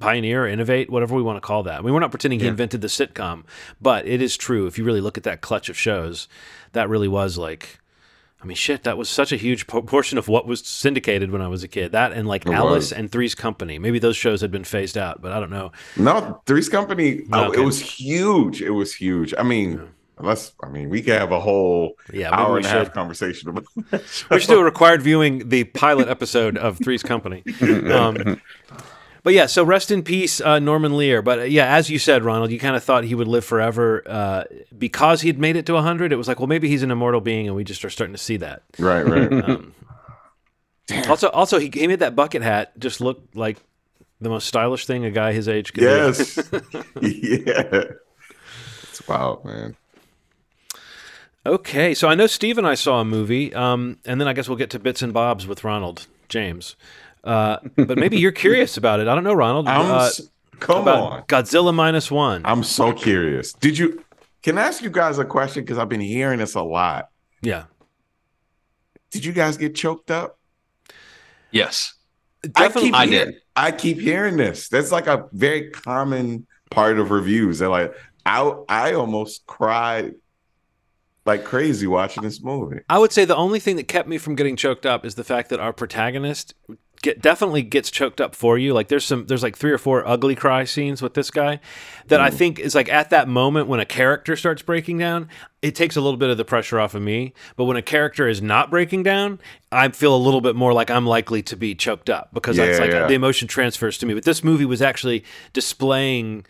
B: pioneer, innovate, whatever we want to call that. I mean, we're not pretending he
C: Yeah.
B: invented the sitcom, but it is true. If you really look at that clutch of shows, that really was like. I mean, shit, that was such a huge po- portion of what was syndicated when I was a kid. That and like
C: It
B: Alice
C: was.
B: and Three's Company. Maybe those shows had been phased out, but I don't know.
C: No, Three's Company. uh,
B: Okay.
C: It was huge. It was huge. I mean, unless I mean, we could have a whole
B: Yeah,
C: hour and a half conversation about. That
B: We should do a required viewing the pilot episode of Three's Company. Um, but yeah, so rest in peace, uh, Norman Lear. But uh, yeah, as you said, Ronald, you kind of thought he would live forever uh, because he had made it to 100. It was like, well, maybe he's an immortal being, and we just are starting to see that.
C: right, right.
B: Um, also, also he, he made that bucket hat just look like the most stylish thing a guy his age could
C: yes, yeah. It's wild, man.
B: Okay, so I know Steve and I saw a movie, um, and then I guess we'll get to bits and bobs with Ronald James. Uh, but maybe you're curious about it. I don't know, Ronald.
C: I'm.
B: Uh,
C: s- come
B: about
C: on.
B: Godzilla minus one.
C: I'm so curious. Did you? Can I ask you guys a question? Because I've been hearing this a lot.
B: yeah,
C: Did you guys get choked up?
A: Yes.
B: definitely.
C: I keep
A: I
C: hear-
A: did.
C: I keep hearing this. That's like a very common part of reviews. They're like, I I almost cried like crazy watching this movie.
B: I would say the only thing that kept me from getting choked up is the fact that our protagonist get definitely gets choked up for you. Like there's some there's like three or four ugly cry scenes with this guy that I mm. think is like at that moment when a character starts breaking down, it takes a little bit of the pressure off of me. But when a character is not breaking down, I feel a little bit more like I'm likely to be choked up because it's
C: Yeah,
B: like
C: yeah.
B: the emotion transfers to me. But this movie was actually displaying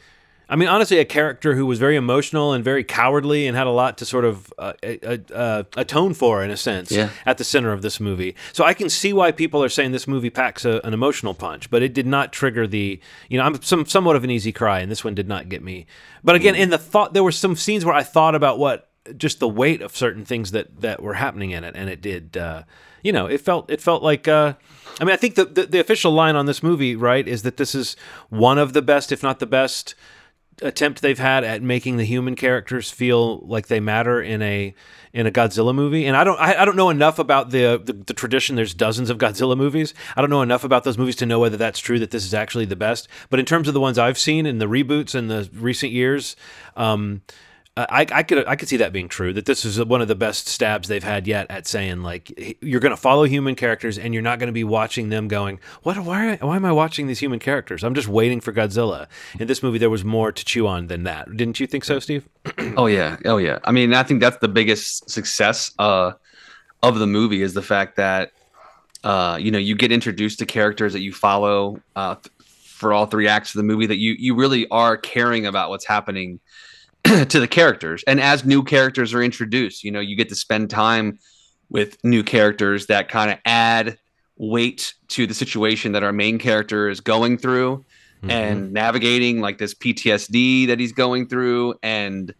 B: I mean, honestly, a character who was very emotional and very cowardly and had a lot to sort of uh, uh, uh, atone for, in a sense,
A: Yeah.
B: at the center of this movie. So I can see why people are saying this movie packs a, an emotional punch, but it did not trigger the, you know, I'm some, somewhat of an easy cry, and this one did not get me. But again, in the thought, there were some scenes where I thought about what just the weight of certain things that that were happening in it, and it did. Uh, you know, it felt it felt like. Uh, I mean, I think the, the the official line on this movie, right, is that this is one of the best, if not the best, attempt they've had at making the human characters feel like they matter in a in a Godzilla movie. And I don't I, I don't know enough about the, the the tradition. There's dozens of Godzilla movies. I don't know enough about those movies to know whether that's true that this is actually the best. But in terms of the ones I've seen in the reboots in the recent years, um, I, I could I could see that being true. That this is one of the best stabs they've had yet at saying like you're going to follow human characters and you're not going to be watching them going what why why am I watching these human characters? I'm just waiting for Godzilla. In this movie, there was more to chew on than that. Didn't you think so, Steve?
A: Oh yeah, oh yeah. I mean, I think that's the biggest success uh, of the movie is the fact that uh, you know you get introduced to characters that you follow uh, th- for all three acts of the movie that you you really are caring about what's happening to the characters, and as new characters are introduced, you know you get to spend time with new characters that kind of add weight to the situation that our main character is going through and navigating like this PTSD that he's going through and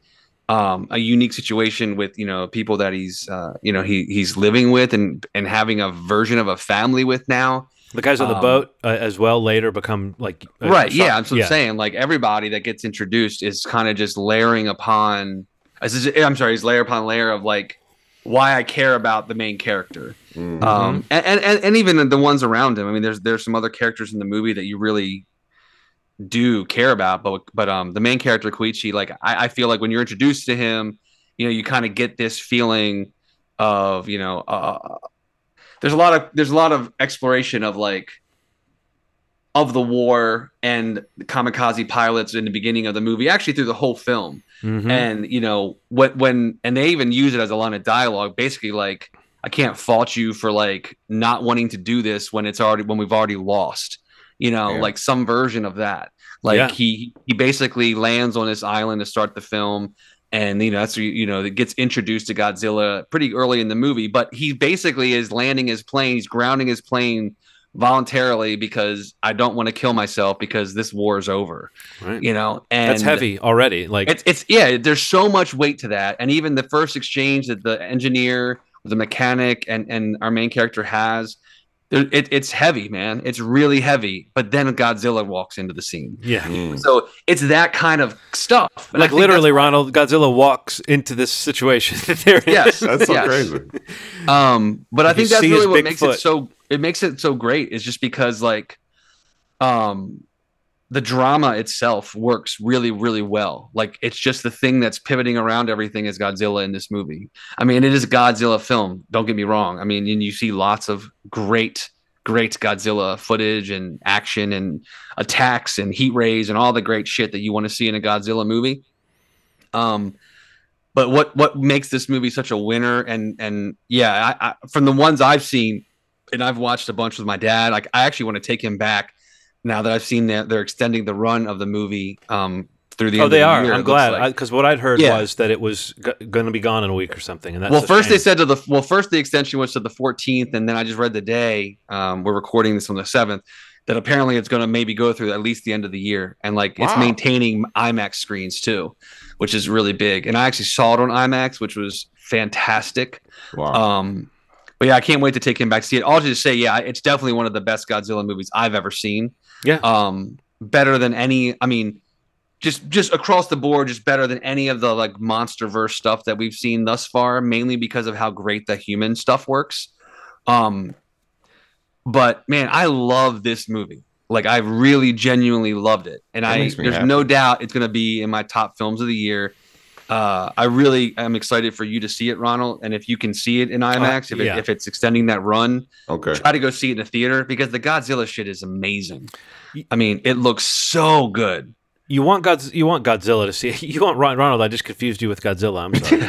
A: um, a unique situation with you know people that he's uh, you know he he's living with and and having a version of a family with now.
B: The guys on the
A: Um,
B: boat uh, as well later become like uh,
A: right?
B: so-
A: Yeah, that's what I'm saying. Like everybody that gets introduced is kind of just layering upon. as I'm sorry, he's layer upon layer of like why I care about the main character.
C: Mm.
A: um, and, and and even the ones around him. I mean, there's there's some other characters in the movie that you really do care about, but but um, the main character Koichi, like I, I feel like when you're introduced to him, you know, you kind of get this feeling of you know, uh, there's a lot of there's a lot of exploration of like of the war and the kamikaze pilots in the beginning of the movie, actually through the whole film
B: Mhm.
A: and you know when when and they even use it as a line of dialogue basically like i can't fault you for like not wanting to do this when it's already when we've already lost you know
C: Yeah.
A: like some version of that like
B: Yeah.
A: he he basically lands on this island to start the film and you know that's you know it gets introduced to godzilla pretty early in the movie but he basically is landing his plane he's grounding his plane voluntarily because i don't want to kill myself because this war is over
B: Right.
A: you know and
B: That's heavy already. Like
A: it's it's yeah. There's so much weight to that, and even the first exchange that the engineer, the mechanic, and and our main character has, it, it's heavy, man. It's really heavy. But then Godzilla walks into the scene,
B: yeah.
C: Mm.
A: so it's that kind of stuff. And
B: Like literally, Ronald Godzilla walks into this situation that.
A: Yes,
C: That's so
A: yes.
C: crazy.
A: Um, but I think that's really what makes
B: foot.
A: it so. It makes it so great. Is just because like, um, the drama itself works really, really well. Like it's just the thing that's pivoting around everything is Godzilla in this movie. I mean, it is a Godzilla film. Don't get me wrong. I mean, and you see lots of great, great Godzilla footage and action and attacks and heat rays and all the great shit that you want to see in a Godzilla movie. Um, but what what makes this movie such a winner and and yeah I, I, from the ones i've seen and i've watched a bunch with my dad like i actually want to take him back now that i've seen that they're extending the run of the movie um through the
B: Oh,
A: end
B: they
A: of the
B: are.
A: year,
B: I'm glad
A: like.
B: because what I'd heard
A: Yeah.
B: was that it was g- going to be gone in a week or something. And that's
A: well first they said to the well first the extension was to the 14th and then i just read the day um we're recording this on the 7th that apparently it's going to maybe go through at least the end of the year and like it's maintaining imax screens too which is really big and i actually saw it on imax which was fantastic
C: Wow.
A: Um, but yeah, I can't wait to take him back to see it. I'll just say, yeah, it's definitely one of the best Godzilla movies I've ever seen.
B: Yeah.
A: Um, better than any. I mean, just just across the board, just better than any of the like MonsterVerse stuff that we've seen thus far. Mainly because of how great the human stuff works. Um, but man, I love this movie. Like I really genuinely loved it, and
C: That
A: I there's
C: happy.
A: no doubt it's gonna be in my top films of the year. Uh, I really am excited for you to see it, Ronald. And if you can see it in IMAX, if, it,
B: yeah.
A: if it's extending that run,
C: okay.
A: try to go see it in a theater because the Godzilla shit is amazing. I mean, it looks so good.
B: you want Godz- you want Godzilla to see It. you want Ron- Ronald. I just confused you with Godzilla. I'm sorry.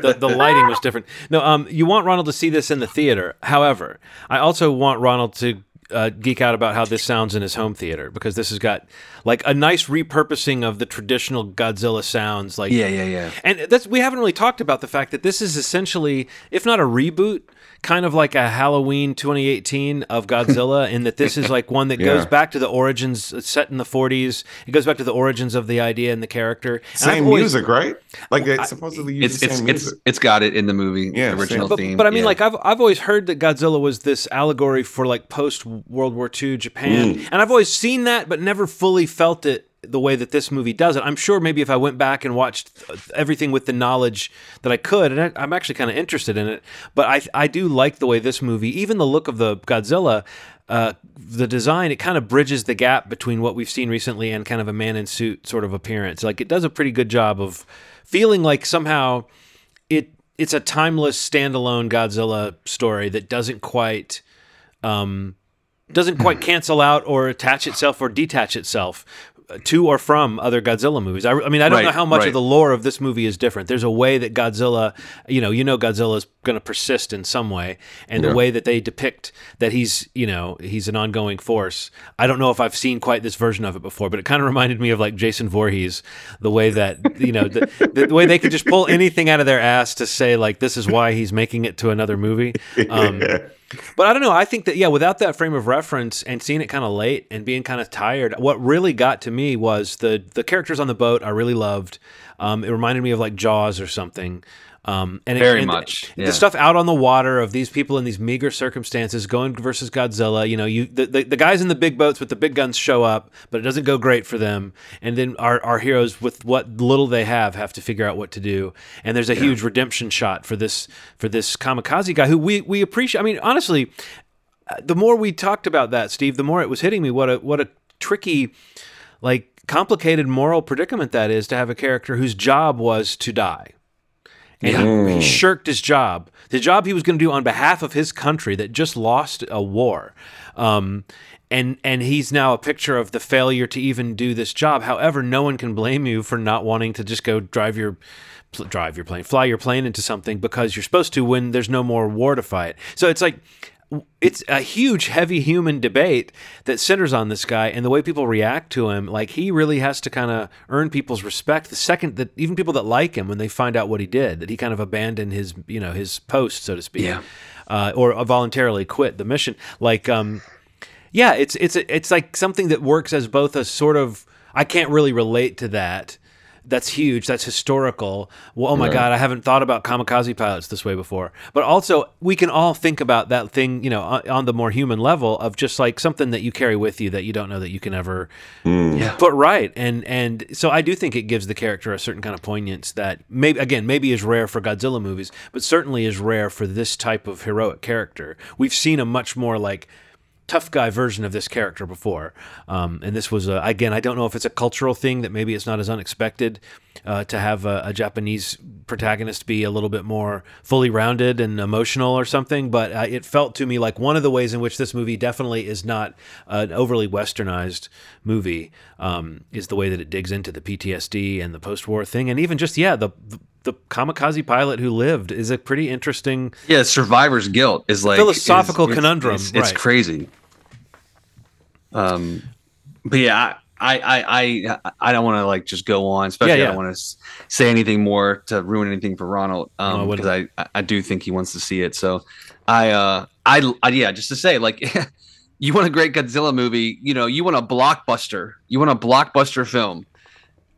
B: the, the lighting was different. No, um, you want Ronald to see this in the theater. However, I also want Ronald to uh, geek out about how this sounds in his home theater because this has got like a nice repurposing of the traditional Godzilla sounds. Like
A: Yeah, yeah, yeah.
B: and that's we haven't really talked about the fact that this is essentially, if not a reboot, kind of like a Halloween 2018 of Godzilla, in that this is like one that goes back to the origins, set in the 40s. It goes back to the origins of the idea and the character. And
C: Same
B: always-
C: music, right? Like they supposedly use
A: It's
C: the
A: it's
C: same
A: it's
C: music.
A: it's got it in the movie,
C: Yeah,
A: the original
C: same.
B: But,
A: theme.
B: but I mean,
A: yeah.
B: like I've I've always heard that Godzilla was this allegory for like post World War II Japan,
C: Mm.
B: and I've always seen that, but never fully felt it the way that this movie does it. I'm sure maybe if I went back and watched everything with the knowledge that I could, and I, I'm actually kind of interested in it, but I I do like the way this movie, even the look of the Godzilla. Uh, the design it kind of bridges the gap between what we've seen recently and kind of a man in suit sort of appearance. Like it does a pretty good job of feeling like somehow it it's a timeless standalone Godzilla story that doesn't quite um, doesn't quite cancel out or attach itself or detach itself to or from other Godzilla movies. I, I mean, I don't
A: Right,
B: know how much
A: right.
B: of the lore of this movie is different. There's a way that Godzilla, you know, you know, Godzilla is going to persist in some way, and the way that they depict that he's, you know, he's an ongoing force. I don't know if I've seen quite this version of it before, but it kind of reminded me of like Jason Voorhees, the way that you know, the, the way they could just pull anything out of their ass to say like this is why he's making it to another movie. Um, but I don't know. I think that yeah, without that frame of reference and seeing it kind of late and being kind of tired, what really got to me was the the characters on the boat. I really loved. Um, it reminded me of like Jaws or something. Um, and it-
A: Very
B: and
A: much,
B: the stuff out on the water of these people in these meager circumstances going versus Godzilla. You know, you the, the, the guys in the big boats with the big guns show up, but it doesn't go great for them. And then our, our heroes with what little they have have to figure out what to do. And there's a huge redemption shot for this for this kamikaze guy who we we appreciate. I mean, honestly, uh, the more we talked about that, Steve, the more it was hitting me. What a what a tricky, like complicated moral predicament that is to have a character whose job was to die. And he, he shirked his job, the job he was going to do on behalf of his country that just lost a war. Um, and and he's now a picture of the failure to even do this job. However, no one can blame you for not wanting to just go drive your pl- drive your plane, fly your plane into something because you're supposed to when there's no more war to fight. So it's like it's a huge, heavy human debate that centers on this guy and the way people react to him. Like he really has to kind of earn people's respect. The second that even people that like him, when they find out what he did, that he kind of abandoned his, you know, his post, so to speak,
A: Yeah.
B: uh, or voluntarily quit the mission. Like, um, yeah, it's it's it's like something that works as both a sort of I can't really relate to that. That's huge. That's historical. Well, oh my God, I haven't thought about kamikaze pilots this way before. But also, we can all think about that thing, you know, on, on the more human level of just like something that you carry with you that you don't know that you can ever mm.
A: Yeah.
B: put right. And and so I do think it gives the character a certain kind of poignance that maybe again maybe is rare for Godzilla movies, but certainly is rare for this type of heroic character. We've seen a much more like tough guy version of this character before. Um, and this was, a, again, I don't know if it's a cultural thing that maybe it's not as unexpected uh, to have a, a Japanese protagonist be a little bit more fully rounded and emotional or something. But uh, it felt to me like one of the ways in which this movie definitely is not an overly westernized movie um, is the way that it digs into the PTSD and the post war thing. And even just, yeah, the, the the kamikaze pilot who lived is a pretty interesting
A: Yeah, survivor's guilt is like
B: Philosophical
A: is-
B: conundrum,
A: It's, it's
B: right.
A: crazy. Um, but yeah, I I I I don't want to like just go on, especially
B: Yeah,
A: I don't want to say anything more to ruin anything for Ronald, um, because I I do think he wants to see it. So I uh I, I yeah, just to say like. You want a great Godzilla movie, you know, you want a blockbuster. You want a blockbuster film.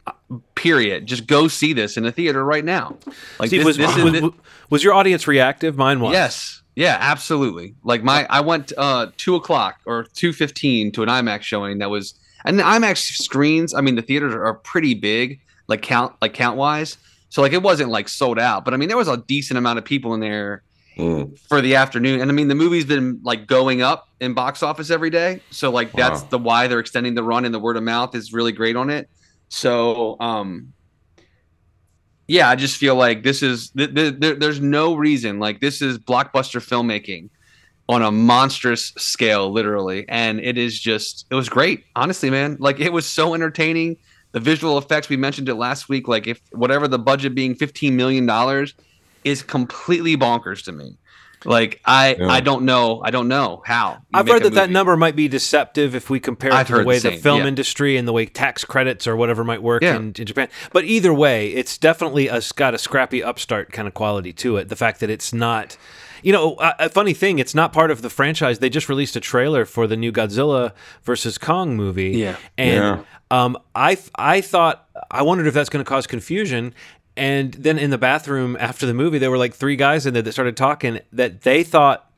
A: Uh, Period. Just go see this in a theater right now. Like
B: Steve, was,
A: this, this is-
B: was, was your audience reactive? Mine was.
A: Yes. Yeah, absolutely. Like my I went uh two o'clock or two fifteen to an IMAX showing that was and the IMAX screens, I mean the theaters are pretty big, like count like count wise. So like it wasn't like sold out, but I mean there was a decent amount of people in there
C: Mm.
A: for the afternoon. And I mean the movie's been like going up in box office every day. So like that's
C: Wow.
A: the why they're extending the run and the word of mouth is really great on it. So um yeah, I just feel like this is th- th- there, there's no reason like this is blockbuster filmmaking on a monstrous scale literally. And it is just it was great honestly man. Like it was so entertaining. The visual effects we mentioned it last week like if whatever the budget being 15 million dollars is completely bonkers to me Like I,
C: Yeah.
A: I don't know, I don't know how. you
B: I've heard
A: a
B: that that number might be deceptive if we compare it
A: I've
B: to the way
A: the
B: the, film
A: yeah.
B: industry and the way tax credits or whatever might work
A: Yeah.
B: in, in Japan. But either way, it's definitely a, it's got a scrappy upstart kind of quality to it. The fact that it's not, you know, a, a funny thing, it's not part of the franchise. They just released a trailer for the new Godzilla versus Kong movie.
A: Yeah.
B: and
C: Yeah.
B: um, I I thought I wondered if that's going to cause confusion. And then in the bathroom after the movie, there were like three guys in there that started talking that they thought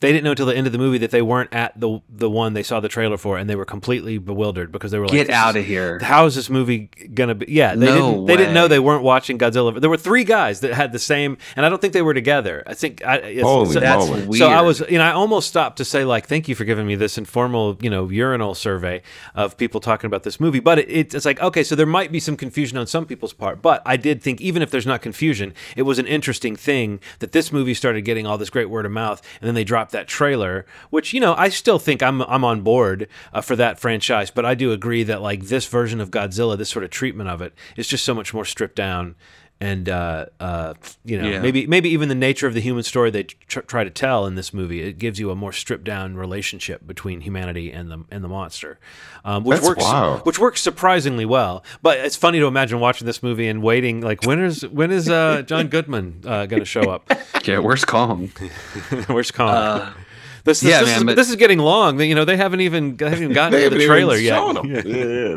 B: they didn't know until the end of the movie that they weren't at the the one they saw the trailer for, and they were completely bewildered because they were like,
A: Get out of here.
B: How is this movie gonna be? Yeah, they
A: No
B: didn't. They didn't know they weren't watching Godzilla. There were three guys that had the same, and I don't think they were together. I think I, it's,
C: Holy
B: so,
A: That's
C: moly.
A: weird.
B: so I was, you know, I almost stopped to say like, "Thank you for giving me this informal, you know, urinal survey of people talking about this movie." But it, it's like, okay, so there might be some confusion on some people's part, but I did think even if there's not confusion, it was an interesting thing that this movie started getting all this great word of mouth, and then they dropped that trailer, which you know, I still think I'm I'm on board uh, for that franchise, but I do agree that like this version of Godzilla, this sort of treatment of it, is just so much more stripped down. And uh, uh, you know,
A: Yeah.
B: maybe maybe even the nature of the human story they tr- try to tell in this movie it gives you a more stripped down relationship between humanity and the and the monster, um, which
C: That's
B: works
C: wild.
B: which works surprisingly well. But it's funny to imagine watching this movie and waiting like when is when is uh, John Goodman uh, going to show up?
A: yeah, where's Kong?
B: Where's Kong?
A: Uh,
B: this, this,
A: yeah,
B: this,
A: man,
B: is,
A: but-
B: this is getting long. They- You know, they haven't even they haven't even gotten
C: They
B: to the trailer yet.
C: shown 'em.
B: Yeah.
C: Yeah.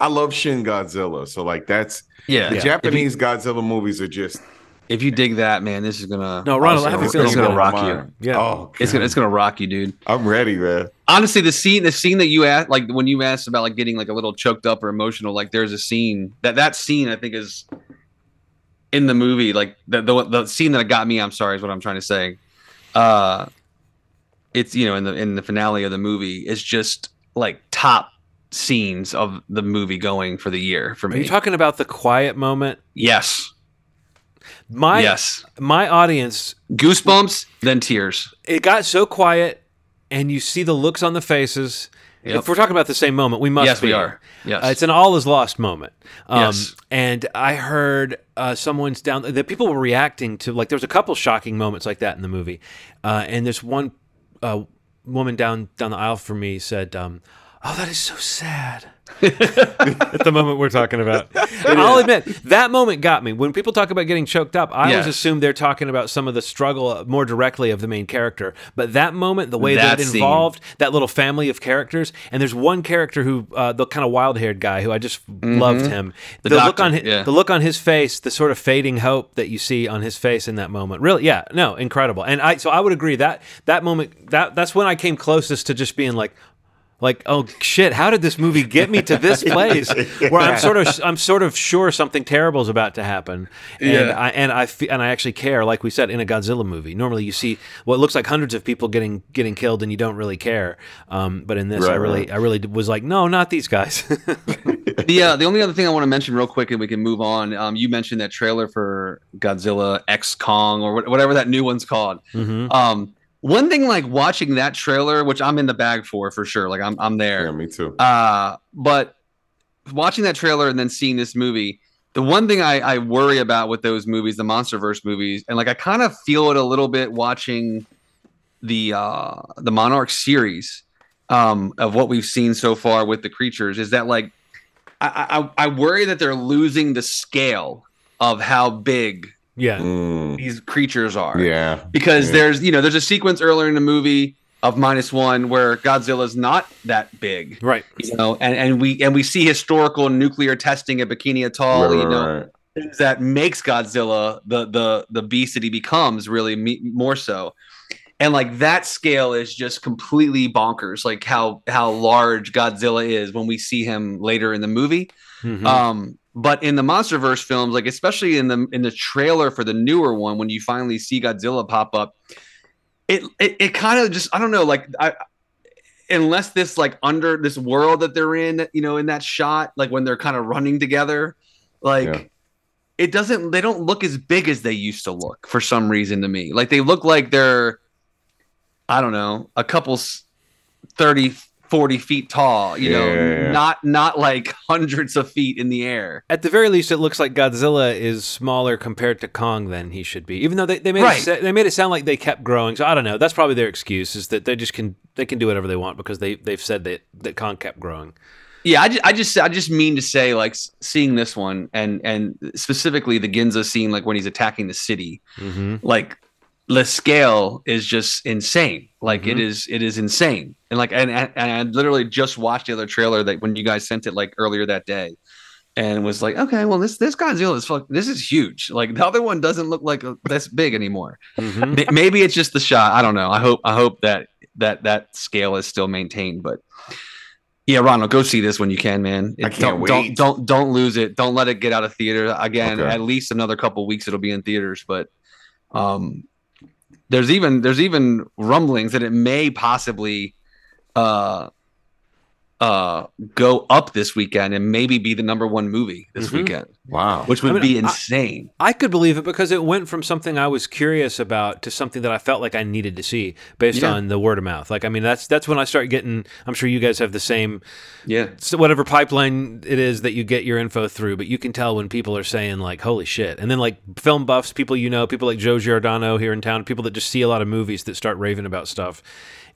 C: I love Shin Godzilla, so like that's
A: yeah,
C: the
A: If
C: Japanese Godzilla movies are just
A: if you dig that, man, this is gonna.
B: No, Ronald, I have a
C: it's
B: feeling
A: it's
C: gonna
A: gonna rock
C: my
A: you.
B: Yeah.
C: Oh,
A: It's gonna, it's gonna rock you, dude.
C: I'm ready, man.
A: honestly the scene the scene that you asked like when you asked about like getting like a little choked up or emotional like there's a scene that that scene i think is in the movie like the the, the scene that got me i'm sorry is what i'm trying to say uh it's you know in the in the finale of the movie it's just like top scenes of the movie going for the year for me.
B: Are you talking about the quiet moment?
A: yes
B: My
A: yes
B: my audience
A: goosebumps then tears
B: it got so quiet and you see the looks on the faces.
A: Yep.
B: If we're talking about the same moment, we must
A: yes
B: be.
A: we are yes
B: Uh, it's an all is lost moment. Um,
A: Yes.
B: And I heard uh, someone's down. The people were reacting to like there was a couple shocking moments like that in the movie, uh, and this one uh, woman down down the aisle for me said, um, "Oh, that is so sad." At the moment we're talking about, I'll admit that moment got me. When people talk about getting choked up, I always assume they're talking about some of the struggle uh, more directly of the main character. But that moment, the way that,
A: That
B: it
A: scene.
B: involved that little family of characters, and there's one character who, uh, the kind of wild-haired guy, who I just loved him.
A: The
B: look
A: doctor,
B: on his,
A: yeah.
B: the look on his face, the sort of fading hope that you see on his face in that moment. Really, yeah, no, incredible. And I, so I would agree that that moment, that that's when I came closest to just being like. Like oh shit! How did this movie get me to this place where I'm sort of I'm sort of sure something terrible is about to happen, and
A: Yeah.
B: I and I fe- and I actually care. Like we said in a Godzilla movie, normally you see what looks like hundreds of people getting getting killed and you don't really care. Um, but in this, I really
C: right.
B: I really was like, no, not these guys.
A: the uh, the only other thing I want to mention real quick, and we can move on. Um, you mentioned that trailer for Godzilla X Kong or wh- whatever that new one's called.
B: hmm
A: Um, one thing like watching that trailer, which I'm in the bag for for sure, like I'm I'm there.
C: Yeah, me too.
A: Uh, but watching that trailer and then seeing this movie, the one thing I, I worry about with those movies, the MonsterVerse movies, and like I kind of feel it a little bit watching the uh the Monarch series um of what we've seen so far with the creatures is that like I I, I worry that they're losing the scale of how big
B: Yeah,
C: Mm,
A: these creatures are
C: yeah,
A: because
C: Yeah.
A: there's you know there's a sequence earlier in the movie of minus one where Godzilla's not that big
B: right.
A: you know and and we and we see historical nuclear testing at Bikini Atoll
C: Right,
A: you know
C: right, right.
A: things that makes Godzilla the the the beast that he becomes really me, more so. And like that scale is just completely bonkers. Like how how large Godzilla is when we see him later in the movie.
B: Mhm.
A: Um, but in the MonsterVerse films, like especially in the in the trailer for the newer one, when you finally see Godzilla pop up, it it, it kind of just I don't know like I unless this like under this world that they're in, you know, in that shot, like when they're kind of running together, like
C: Yeah.
A: it doesn't they don't look as big as they used to look for some reason to me. Like they look like they're I don't know, a couple 30 40 feet tall, you know,
C: Yeah.
A: not not like hundreds of feet in the air.
B: At the very least, it looks like Godzilla is smaller compared to Kong than he should be. Even though they, they made
A: Right.
B: it, they made it sound like they kept growing. So I don't know. That's probably their excuse is that they just can they can do whatever they want because they they've said that that Kong kept growing.
A: Yeah, I just, I just I just mean to say like seeing this one and and specifically the Ginza scene like when he's attacking the city,
B: Mm-hmm.
A: like the scale is just insane. Like it
B: Mhm.
A: is it is insane. And like and, and I literally just watched the other trailer that when you guys sent it like earlier that day. And was like, okay, well, this this Godzilla is fuck. This is huge. Like the other one doesn't look like a, this big anymore.
B: Mm-hmm.
A: Maybe it's just the shot. I don't know. I hope I hope that that that scale is still maintained. But yeah, Ronald, go see this when you can, man.
C: I can't
A: don't,
C: wait.
A: Don't don't don't lose it. Don't let it get out of theater again.
C: Okay.
A: At least another couple weeks it'll be in theaters. But um, there's even there's even rumblings that it may possibly uh uh go up this weekend and maybe be the number one movie this
B: Mhm.
A: weekend,
C: Wow.
A: which would
B: I mean,
A: be insane.
B: I could believe it because it went from something I was curious about to something that I felt like I needed to see based
A: Yeah.
B: on the word of mouth. Like, I mean, that's that's when I start getting. I'm sure you guys have the same
A: yeah.
B: so whatever pipeline it is that you get your info through, but you can tell when people are saying like "Holy shit!" and then like film buffs, people you know, people like Joe Giordano here in town, people that just see a lot of movies that start raving about stuff,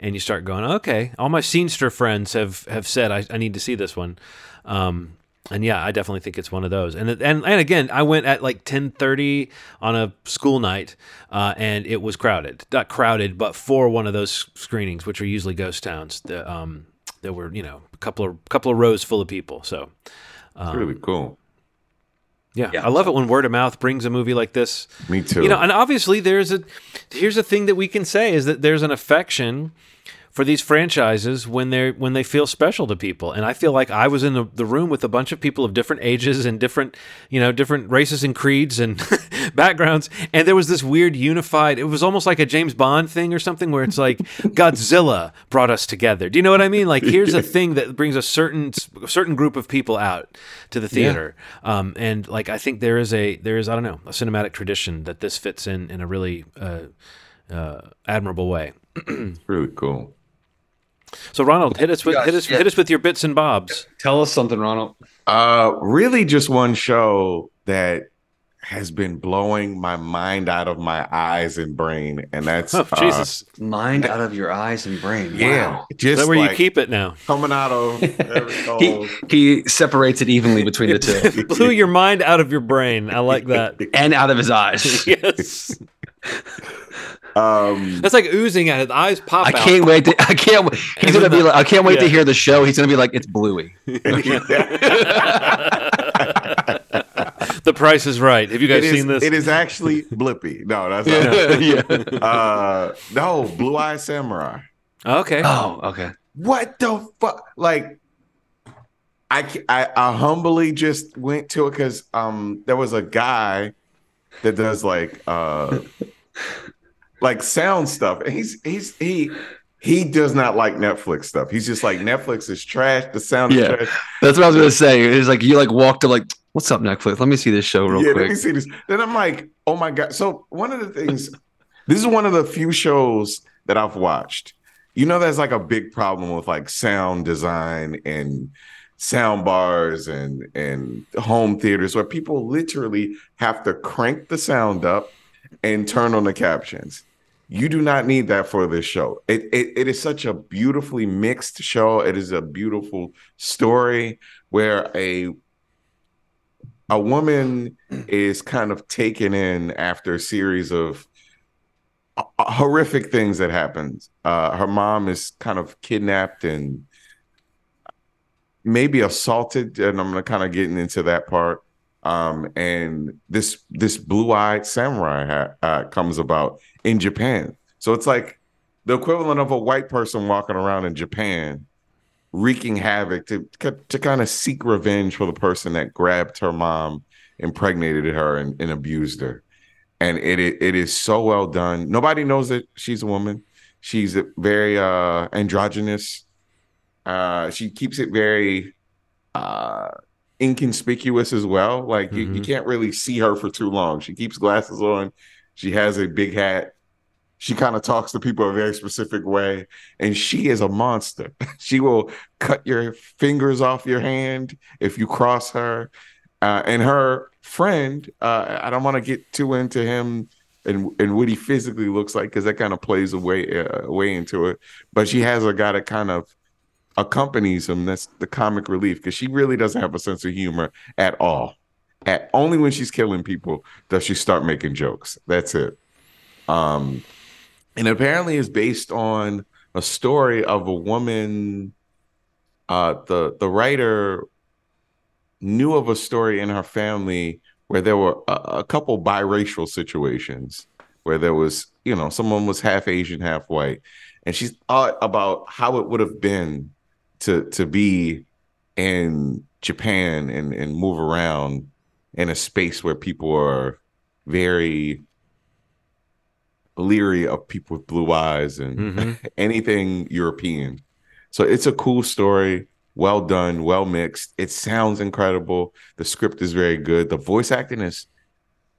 B: and you start going, "Okay." All my scenester friends have have said I, I need to see this one, um, and yeah, I definitely think it's one of those. And and and again, I went at like ten thirty on a school night, uh, and it was crowded, not crowded, but for one of those screenings, which are usually ghost towns. The, um, there were you know a couple of couple of rows full of people. So
C: It's really cool.
B: Yeah,
A: Yeah.
B: I love it when word of mouth brings a movie like this.
C: Me too.
B: You know, and obviously there's a here's a thing that we can say is that there's an affection for these franchises when they're when they feel special to people. And I feel like I was in the, the room with a bunch of people of different ages and different, you know, different races and creeds and backgrounds. And there was this weird unified it was almost like a James Bond thing or something where it's like Godzilla brought us together. Do you know what I mean? Like here's a thing that brings a certain certain group of people out to the theater. Um, and like I think there is a there is I don't know, a cinematic tradition that this fits in in a really uh, uh, admirable way.
C: Really cool.
B: So Ronald, hit us with hit us
A: yeah.
B: hit us with your bits and bobs.
A: Tell us something, Ronald.
C: Uh, really, just one show that has been blowing my mind out of my eyes and brain, and that's
B: Oh
C: uh,
B: Jesus!
A: Mind out of your eyes and brain.
C: yeah,
A: Wow.
B: Is
C: just
B: that where
C: like
B: you keep it now?
C: coming out of every
A: He, he separates it evenly between the two
B: Blew your mind out of your brain. I like that.
A: and out of his eyes.
B: yes,
C: Um,
B: that's like oozing out. His eyes pop
A: I
B: out.
A: can't wait to. I can't. He's gonna be like. I can't wait to hear the show. He's gonna be like, it's Bluey.
B: The Price is Right. Have you guys
C: it is,
B: seen this?
C: It is actually Blippi. No, that's not.
A: yeah.
C: Uh, no, Blue Eye Samurai.
B: okay.
A: Oh, okay.
C: What the fuck? Like, I, I I humbly just went to it because um there was a guy that does like uh like sound stuff. And he's he's he he does not like Netflix stuff. He's just like Netflix is trash. The sound is
A: Yeah.
C: trash.
A: That's what I was gonna say. It's like you like walked to like, what's up, Netflix? Let me see this show real quick.
C: yeah, let me see this. Then I'm like, oh my god. So one of the things, this is one of the few shows that I've watched. You know, there's like a big problem with like sound design and sound bars and and home theaters where people literally have to crank the sound up and turn on the captions. You do not need that for this show. It, it it is such a beautifully mixed show. It is a beautiful story where a a woman is kind of taken in after a series of uh, horrific things that happens. Uh, her mom is kind of kidnapped and maybe assaulted, and I'm kind of getting into that part. Um, and this this blue-eyed samurai ha- uh, comes about in Japan, so it's like the equivalent of a white person walking around in Japan, wreaking havoc to to kind of seek revenge for the person that grabbed her mom, impregnated her, and, and abused her. And it it it is so well done. Nobody knows that she's a woman. She's very uh, androgynous. Uh, she keeps it very uh, inconspicuous as well. Like you, you
B: Mhm.
C: can't really see her for too long. She keeps glasses on. She has a big hat. She kind of talks to people a very specific way, and she is a monster. she will cut your fingers off your hand if you cross her. Uh, and her friend, uh, I don't want to get too into him and and what he physically looks like because that kind of plays a way uh, way into it. But she has a guy that kind of accompanies him. That's the comic relief because she really doesn't have a sense of humor at all. At only when she's killing people does she start making jokes. That's it. Um, and apparently is based on a story of a woman. Uh, the the writer knew of a story in her family where there were a, a couple biracial situations where there was, you know, someone was half Asian, half white, and she thought about how it would have been to to be in Japan and and move around in a space where people are very leery of people with blue eyes and mm-hmm. anything European. So it's a cool story, well done, well mixed. It sounds incredible. The script is very good. The voice acting is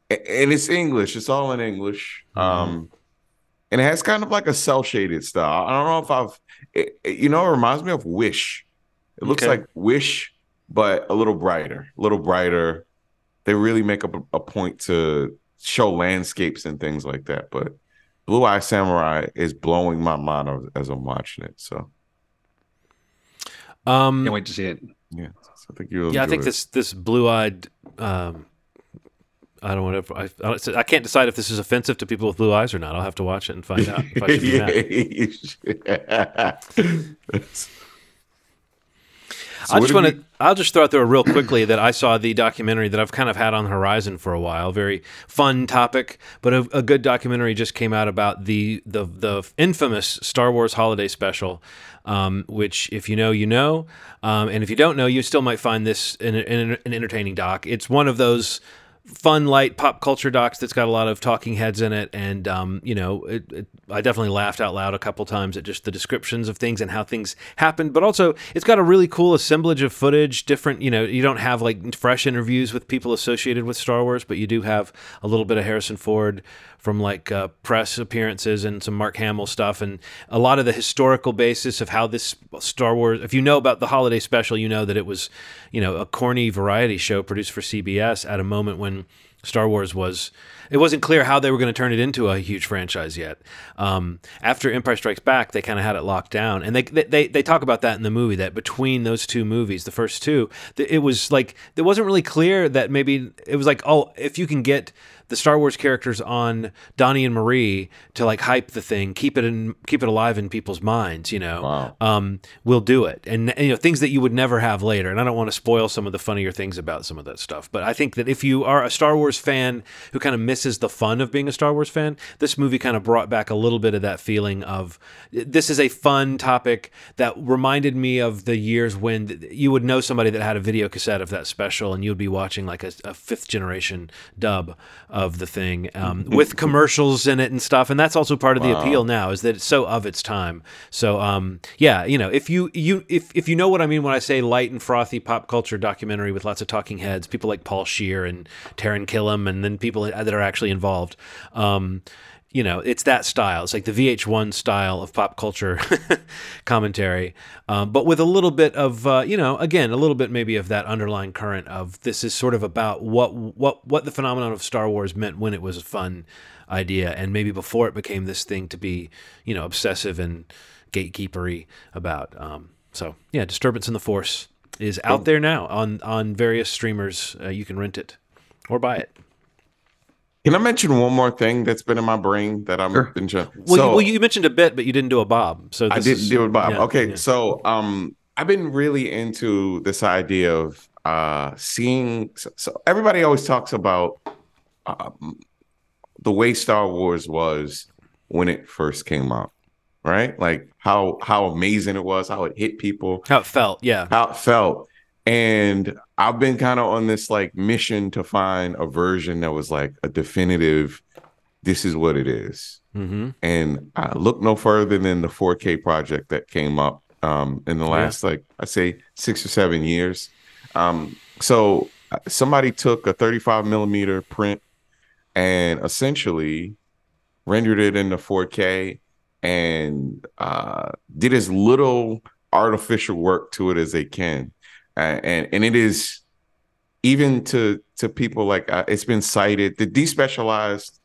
C: and it's English. It's all in English. Mm-hmm. Um and it has kind of like a cell shaded style. I don't know if I've it, it, you know, it reminds me of Wish. It looks okay. like Wish, but a little brighter, a little brighter. They really make up a, a point to show landscapes and things like that. But Blue Eye Samurai is blowing my mind as I'm watching it. So,
A: um, can't wait to see it.
C: Yeah, so I think you.
B: Yeah, I think
C: it.
B: this this blue eyed. Um, I don't want to. I, I, can't decide if this is offensive to people with blue eyes or not. I'll have to watch it and find out. If I should So I just want to. I'll just throw out there real quickly that I saw the documentary that I've kind of had on the horizon for a while. Very fun topic, but a, a good documentary just came out about the the the infamous Star Wars Holiday Special, um, which if you know, you know, um, and if you don't know, you still might find this an, an, an entertaining doc. It's one of those fun, light pop culture docs that's got a lot of talking heads in it, and um, you know, it, it, I definitely laughed out loud a couple times at just the descriptions of things and how things happened. But also, it's got a really cool assemblage of footage. Different, you know, you don't have like fresh interviews with people associated with Star Wars, but you do have a little bit of Harrison Ford from like uh, press appearances and some Mark Hamill stuff, and a lot of the historical basis of how this Star Wars. If you know about the holiday special, you know that it was, you know, a corny variety show produced for CBS at a moment when Star Wars was it wasn't clear how they were going to turn it into a huge franchise yet. Um, after Empire Strikes Back, they kind of had it locked down, and they, they they talk about that in the movie. That between those two movies, the first two, it was like it wasn't really clear that maybe it was like oh, if you can get the Star Wars characters on Donnie and Marie to like hype the thing, keep it in, keep it alive in people's minds. You know, wow. um, we'll do it, and you know things that you would never have later. And I don't want to spoil some of the funnier things about some of that stuff, but I think that if you are a Star Wars fan who kind of misses the fun of being a Star Wars fan, this movie kind of brought back a little bit of that feeling of this is a fun topic that reminded me of the years when you would know somebody that had a video cassette of that special, and you would be watching like a, a fifth generation dub of the thing um, with commercials in it and stuff. And that's also part of the appeal now is that it's so of its time. So um, yeah, you know, if you you if if you know what I mean when I say light and frothy pop culture documentary with lots of talking heads, people like Paul Scheer and Taran Killam, and then people that are actually involved. Um, you know, it's that style. It's like the VH1 style of pop culture commentary, um, but with a little bit of, uh, you know, again, a little bit maybe of that underlying current of this is sort of about what what what the phenomenon of Star Wars meant when it was a fun idea, and maybe before it became this thing to be, you know, obsessive and gatekeepery about. Um, so yeah, Disturbance in the Force is out there now on on various streamers. Uh, you can rent it or buy it.
C: Can I mention one more thing that's been in my brain that I'm sure. enjoying?
B: Well, so, you, well, you mentioned a bit, but you didn't do a Bob. So
C: I didn't is, do a Bob. Yeah, okay, yeah. so um, I've been really into this idea of uh, seeing. So, so everybody always talks about um, the way Star Wars was when it first came out, right? Like how how amazing it was, how it hit people,
B: how it felt, yeah,
C: how it felt. And I've been kind of on this like mission to find a version that was like a definitive, this is what it is. Mm-hmm. And I look no further than the 4K project that came up um, in the last, yeah. like, I say six or seven years. Um, so uh, somebody took a 35 millimeter print and essentially rendered it into 4K, and uh, did as little artificial work to it as they can, uh, and and it is even to to people like uh, it's been cited the despecialized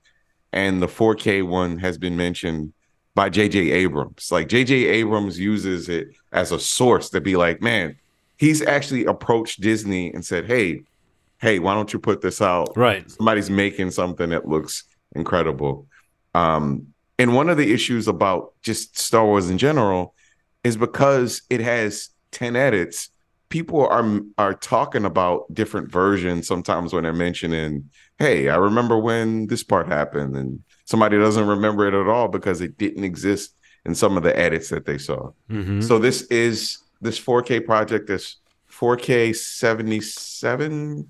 C: and the 4K one has been mentioned by JJ Abrams. Like JJ Abrams uses it as a source to be like, man, he's actually approached Disney and said, "Hey, hey, why don't you put this out?
B: Right.
C: Somebody's making something that looks incredible." Um, and one of the issues about just Star Wars in general is because it has 10 edits, people are are talking about different versions sometimes when they're mentioning, "Hey, I remember when this part happened," and somebody doesn't remember it at all because it didn't exist in some of the edits that they saw.
B: Mm-hmm.
C: So this is this 4K project is 4K 77,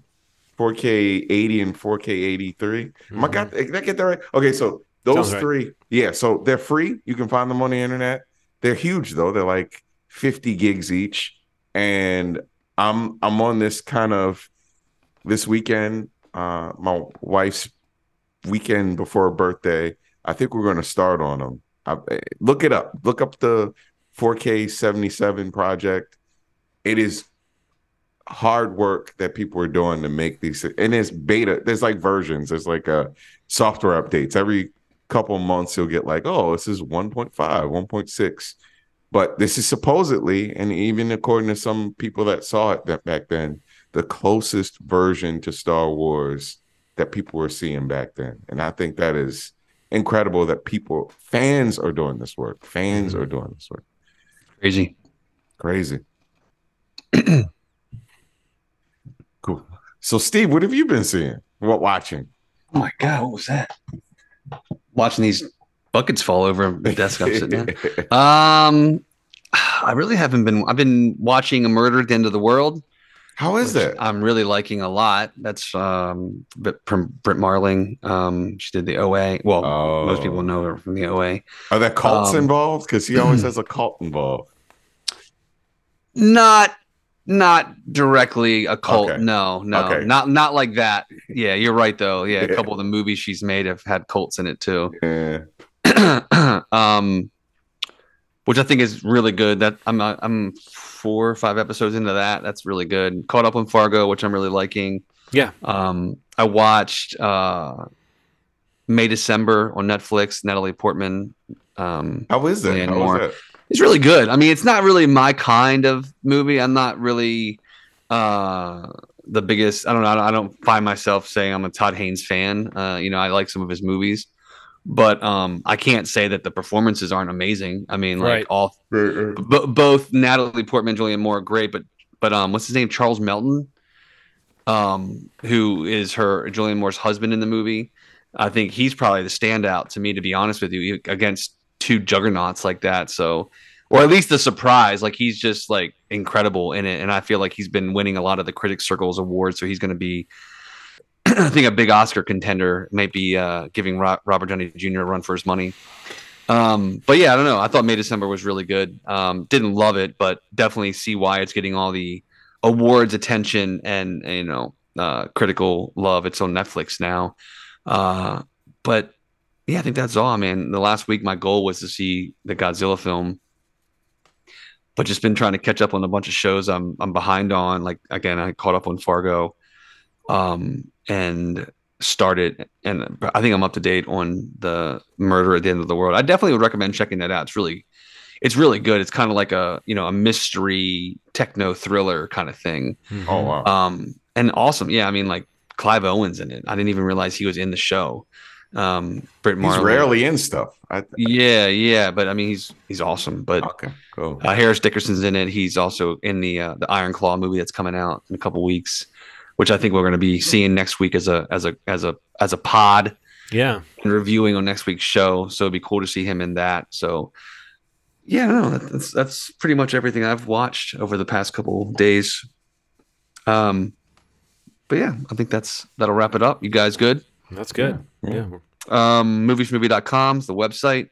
C: 4K 80, and 4K 83. Mm-hmm. Am I got did I get that right? Okay, so those three, yeah. So they're free. You can find them on the internet. They're huge though. They're like 50 gigs each. And I'm I'm on this kind of this weekend. Uh, my wife's weekend before her birthday. I think we're going to start on them. I, look it up. Look up the 4K 77 project. It is hard work that people are doing to make these and it's beta there's like versions there's like uh, software updates every couple months you'll get like oh this is 1.5 1.6 but this is supposedly and even according to some people that saw it that back then the closest version to star wars that people were seeing back then. And i think that is incredible that people fans are doing this work. Fans mm-hmm. are doing this work.
A: Crazy.
C: Crazy. Cool. So steve what have you been seeing? What watching?
A: Oh my god what was that? Watching these buckets fall over the desk I'm sitting at. Um, I really haven't been. I've been watching A Murder at the End of the World.
C: How is it?
A: I'm really liking a lot. That's um, from Brit Marling. Um, she did the OA. Well, oh. most people know her from the OA.
C: Are there cults um, involved? Because he always has a cult involved.
A: Not not directly a cult. Okay. No, no, okay. not not like that. Yeah, you're right though. Yeah, a couple of the movies she's made have had cults in it too.
C: Yeah.
A: um, which I think is really good. That I'm I'm four or five episodes into that. That's really good. Caught up on Fargo, which I'm really liking.
B: Yeah.
A: Um, I watched uh, May December on Netflix. Natalie Portman. Um,
C: How is it? How is it?
A: it's really good. I mean, it's not really my kind of movie. I'm not really uh, the biggest. I don't know. I don't find myself saying I'm a Todd Haynes fan. Uh, you know, I like some of his movies, but um, I can't say that the performances aren't amazing. I mean, like right. all b- both Natalie Portman, Julianne Moore, great, but but um, what's his name? Charles Melton, um, who is her Julianne Moore's husband in the movie. I think he's probably the standout to me, to be honest with you, against two juggernauts like that. So, or at least the surprise, like he's just like incredible in it, and I feel like he's been winning a lot of the Critics Circles awards, so he's going to be. I think a big Oscar contender might be uh, giving Ro- Robert Downey Jr. a run for his money. Um, but yeah, I don't know. I thought May December was really good. Um, didn't love it, but definitely see why it's getting all the awards attention and, you know uh, critical love. It's on Netflix now. Uh, but yeah, I think that's all. I mean, the last week my goal was to see the Godzilla film, but just been trying to catch up on a bunch of shows I'm I'm behind on. Like again, I caught up on Fargo, um, and started, and I think I'm up to date on the Murder at the End of the World. I definitely would recommend checking that out. It's really, it's really good. It's kind of like a you know a mystery techno thriller kind of thing.
C: Mm-hmm. Oh wow.
A: Um, and awesome. Yeah, I mean like Clive Owen's in it. I didn't even realize he was in the show. Um, Brit Marling.
C: He's rarely in stuff.
A: I, yeah, yeah, but I mean, he's he's awesome. But
C: okay, cool.
A: Uh, Harris Dickinson's in it. He's also in the uh, the Iron Claw movie that's coming out in a couple weeks, which I think we're going to be seeing next week as a as a as a as a pod.
B: Yeah,
A: and reviewing on next week's show. So it'd be cool to see him in that. So yeah, no, that's that's pretty much everything I've watched over the past couple days. Um, but yeah, I think that's that'll wrap it up. You guys good?
B: That's good. Yeah. yeah.
A: Um, moviesmovie.com is the website.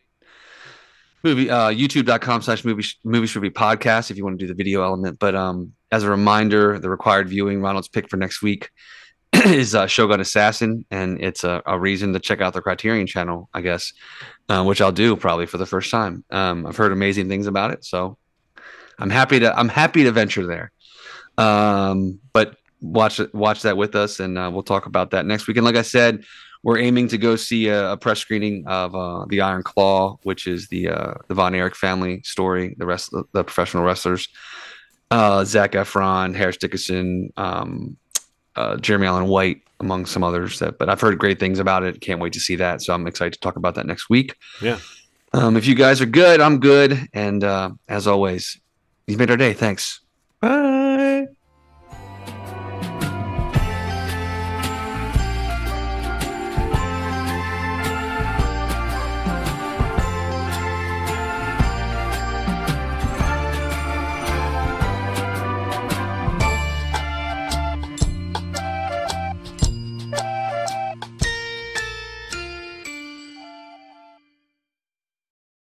A: Movie uh, youtube.com slash movie movie podcast if you want to do the video element. But um, as a reminder, the required viewing Ronald's pick for next week is uh, Shogun Assassin, and it's a, a reason to check out the Criterion channel, I guess, uh, which I'll do probably for the first time. Um, I've heard amazing things about it, so I'm happy to I'm happy to venture there. Um, but watch watch that with us, and uh, we'll talk about that next week. And like I said, we're aiming to go see a, a press screening of uh, the Iron Claw, which is the uh, the Von Erich family story, the rest of the, professional wrestlers, uh, Zac Efron, Harris Dickinson, um, uh, Jeremy Allen White, among some others. That, but I've heard great things about it. Can't wait to see that. So I'm excited to talk about that next week.
B: Yeah.
A: Um, if you guys are good, I'm good. And uh, as always, you've made our day. Thanks.
C: Bye.